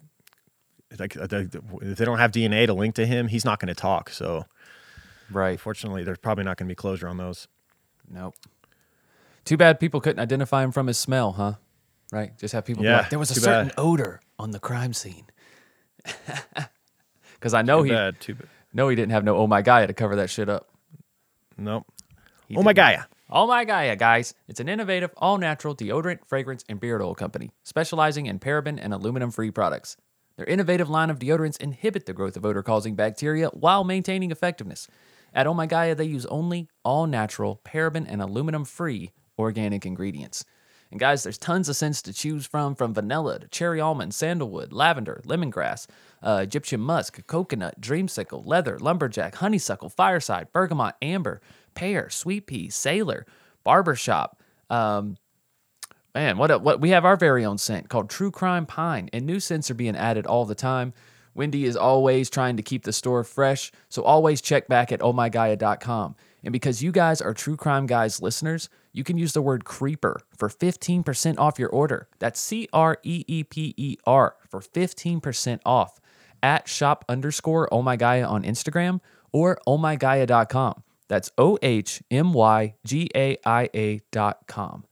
like uh, if they don't have DNA to link to him, he's not going to talk. So, right. unfortunately, there's probably not going to be closure on those. Nope. Too bad people couldn't identify him from his smell, huh? Right? Just have people be Yeah, like, there was a certain bad. odor on the crime scene. *laughs* Because I know Too he bad. Too bad. no he didn't have no oh my Gaia to cover that shit up. Nope. He oh my didn't. Gaia. Oh my Gaia, guys. It's an innovative, all natural deodorant, fragrance, and beard oil company specializing in paraben and aluminum free products. Their innovative line of deodorants inhibit the growth of odor causing bacteria while maintaining effectiveness. At Oh My Gaia, they use only all natural, paraben, and aluminum free organic ingredients. And guys, there's tons of scents to choose from, from vanilla to cherry almond, sandalwood, lavender, lemongrass, uh, Egyptian musk, coconut, dreamsicle, leather, lumberjack, honeysuckle, fireside, bergamot, amber, pear, sweet pea, sailor, barbershop. Um, man, what a, what we have our very own scent called True Crime Pine, and new scents are being added all the time. Wendy is always trying to keep the store fresh, so always check back at ohmygaia.com. And because you guys are True Crime Guys listeners, you can use the word creeper for 15% off your order. That's C R E E P E R for 15% off at shop underscore ohmygaia on Instagram or ohmygaia.com. That's O H M Y G A I A dot com.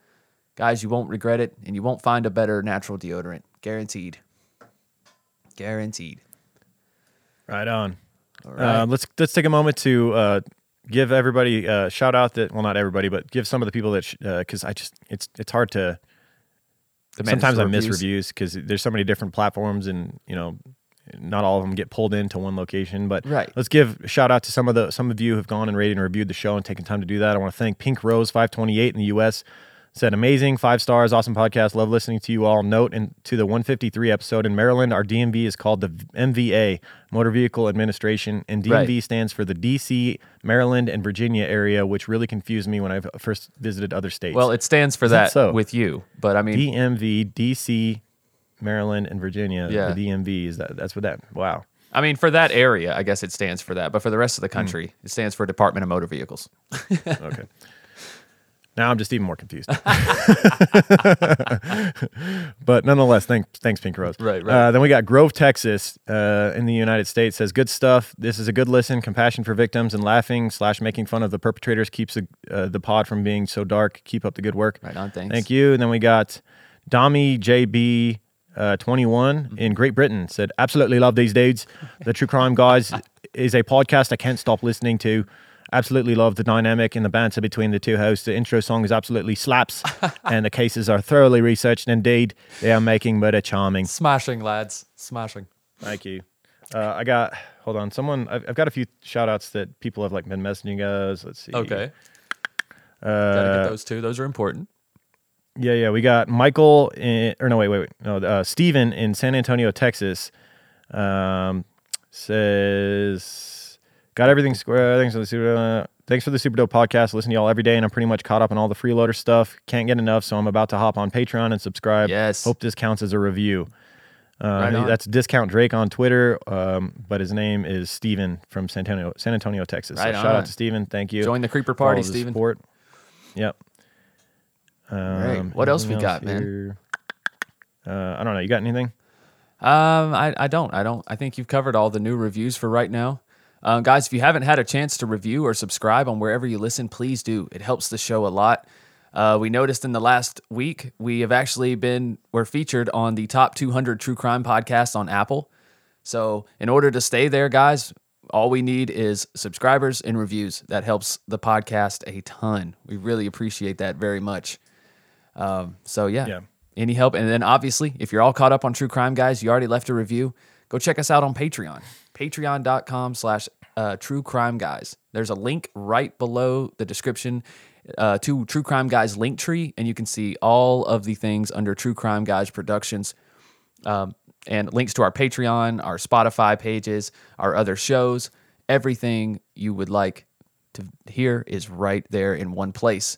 Guys, you won't regret it and you won't find a better natural deodorant. Guaranteed. Guaranteed. Right on. All right. Uh, let's let's take a moment to uh, give everybody a shout out that well not everybody but give some of the people that because I just it's it's hard to sometimes I miss reviews. because there's so many different platforms and you know not all of them get pulled into one location but Right. let's give a shout out to some of the some of you who have gone and rated and reviewed the show and taken time to do that I want to thank Pink Rose 528 in the US said amazing five stars awesome podcast love listening to you all note and to the 153 episode in Maryland our DMV is called the MVA Motor Vehicle Administration and DMV Right. stands for the DC Maryland and Virginia area which really confused me when I first visited other states Well, it stands for that that so? with you, but I mean, DMV, DC, Maryland, and Virginia. Yeah. The DMV is that. That's what that. Wow. I mean, for that area, I guess it stands for that. But for the rest of Hmm. the country, it stands for Department of Motor Vehicles. *laughs* Okay. Now I'm just even more confused. *laughs* but nonetheless, thanks, thanks, Pink Rose. Right, right. Uh, then we got Grove, Texas, uh, in the United States. Says good stuff. This is a good listen. Compassion for victims and laughing slash making fun of the perpetrators keeps the, uh, the pod from being so dark. Keep up the good work. Right on, thanks. Thank you. And then we got Dami JB. Uh, 21 Mm-hmm. in Great Britain said, Absolutely love these dudes. The True Crime Guys *laughs* is a podcast I can't stop listening to. Absolutely love the dynamic and the banter between the two hosts. The intro song is absolutely slaps, *laughs* and the cases are thoroughly researched. Indeed, they are making murder charming. Smashing, lads. Smashing. Thank you. Uh, I got, hold on, someone, I've, I've got a few shout outs that people have like been messaging us. Let's see. Okay. Uh, Gotta get those two. Those are important. Yeah, yeah. We got Michael in, or no, wait, wait, wait. No, uh, Steven in San Antonio, Texas. Um, says, got everything square. Thanks for the super, uh, thanks for the super dope podcast. Listen to y'all every day, and I'm pretty much caught up on all the freeloader stuff. Can't get enough, so I'm about to hop on Patreon and subscribe. Yes. Hope this counts as a review. Uh, Right that's discount Drake on Twitter, um, but his name is Steven from San Antonio, San Antonio, Texas. Right so shout out to Steven. Thank you. Join the creeper party, Steven. Support. Yep. Um, What else we anything got, man? Uh, I don't know. You got anything? Um, I, I don't. I don't. I think you've covered all the new reviews for right now. Um, guys, if you haven't had a chance to review or subscribe on wherever you listen, please do. It helps the show a lot. Uh, we noticed in the last week we have actually been we're featured on the top 200 true crime podcasts on Apple. So in order to stay there, guys, all we need is subscribers and reviews. That helps the podcast a ton. We really appreciate that very much. Um, so yeah. Yeah. any help, and then obviously, if you're all caught up on true crime, guys, you already left a review. Go check us out on Patreon, Patreon.com/slash uh, True Crime Guys. There's a link right below the description uh, to True Crime Guys link tree, and you can see all of the things under True Crime Guys Productions um, and links to our Patreon, our Spotify pages, our other shows. Everything you would like to hear is right there in one place.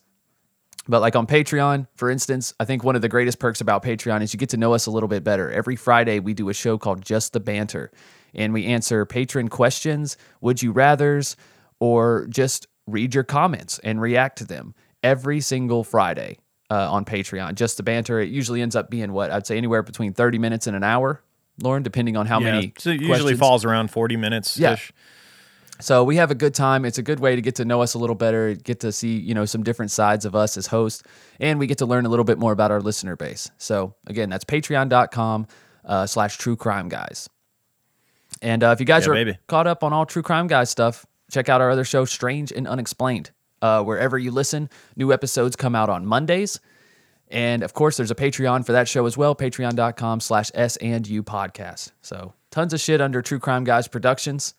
But like on Patreon, for instance, I think one of the greatest perks about Patreon is you get to know us a little bit better. Every Friday, we do a show called Just the Banter, and we answer patron questions, would you rathers, or just read your comments and react to them every single Friday uh, on Patreon. Just the Banter. It usually ends up being what I'd say anywhere between 30 minutes and an hour, Lauren, depending on how yeah, many. so it usually questions. falls around 40 minutes Yeah. So we have a good time. It's a good way to get to know us a little better, get to see, you know, some different sides of us as hosts, and we get to learn a little bit more about our listener base. So again, that's patreon.com uh, slash true crime guys. And uh, if you guys Yeah, are baby. caught up on all true crime guys stuff, check out our other show, Strange and Unexplained. Uh, wherever you listen, new episodes come out on Mondays. And of course, there's a Patreon for that show as well, patreon.com slash S and U podcast. So tons of shit under True Crime Guys Productions.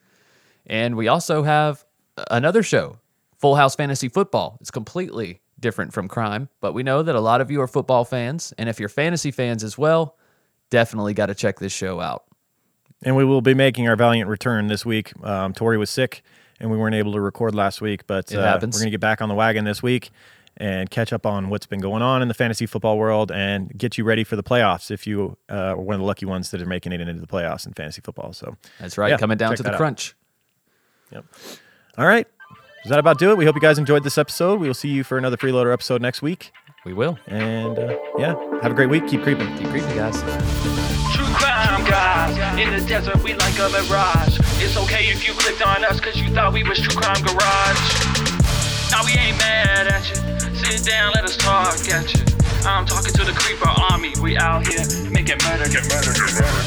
And we also have another show, Full House Fantasy Football. It's completely different from crime, but we know that a lot of you are football fans. And if you're fantasy fans as well, definitely got to check this show out. And we will be making our valiant return this week. Um, Tori was sick, and we weren't able to record last week, but uh, we're going to get back on the wagon this week and catch up on what's been going on in the fantasy football world and get you ready for the playoffs if you uh, are one of the lucky ones that are making it into the playoffs in fantasy football. So, That's right, Yeah, coming down to the out. Crunch. Yep. All right. Does that about do it? We hope you guys enjoyed this episode. We will see you for another freeloader episode next week. We will. And uh, yeah, have a great week. Keep creeping. Keep creeping, guys. True crime guys, in the desert we like a mirage. It's okay if you clicked on us cause you thought we was True Crime Garage. Now we ain't mad at you. Sit down, let us talk at you. I'm talking to the creeper army. We out here making murder, get murder, get murder.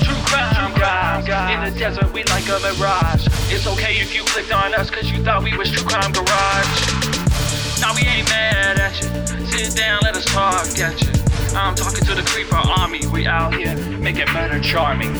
True crime guys, in the desert we like a mirage. It's okay if you clicked on us cause you thought we was True Crime Garage. Now we ain't mad at you. Sit down, let us talk at you. I'm talking to the creeper army. We out here making murder charming.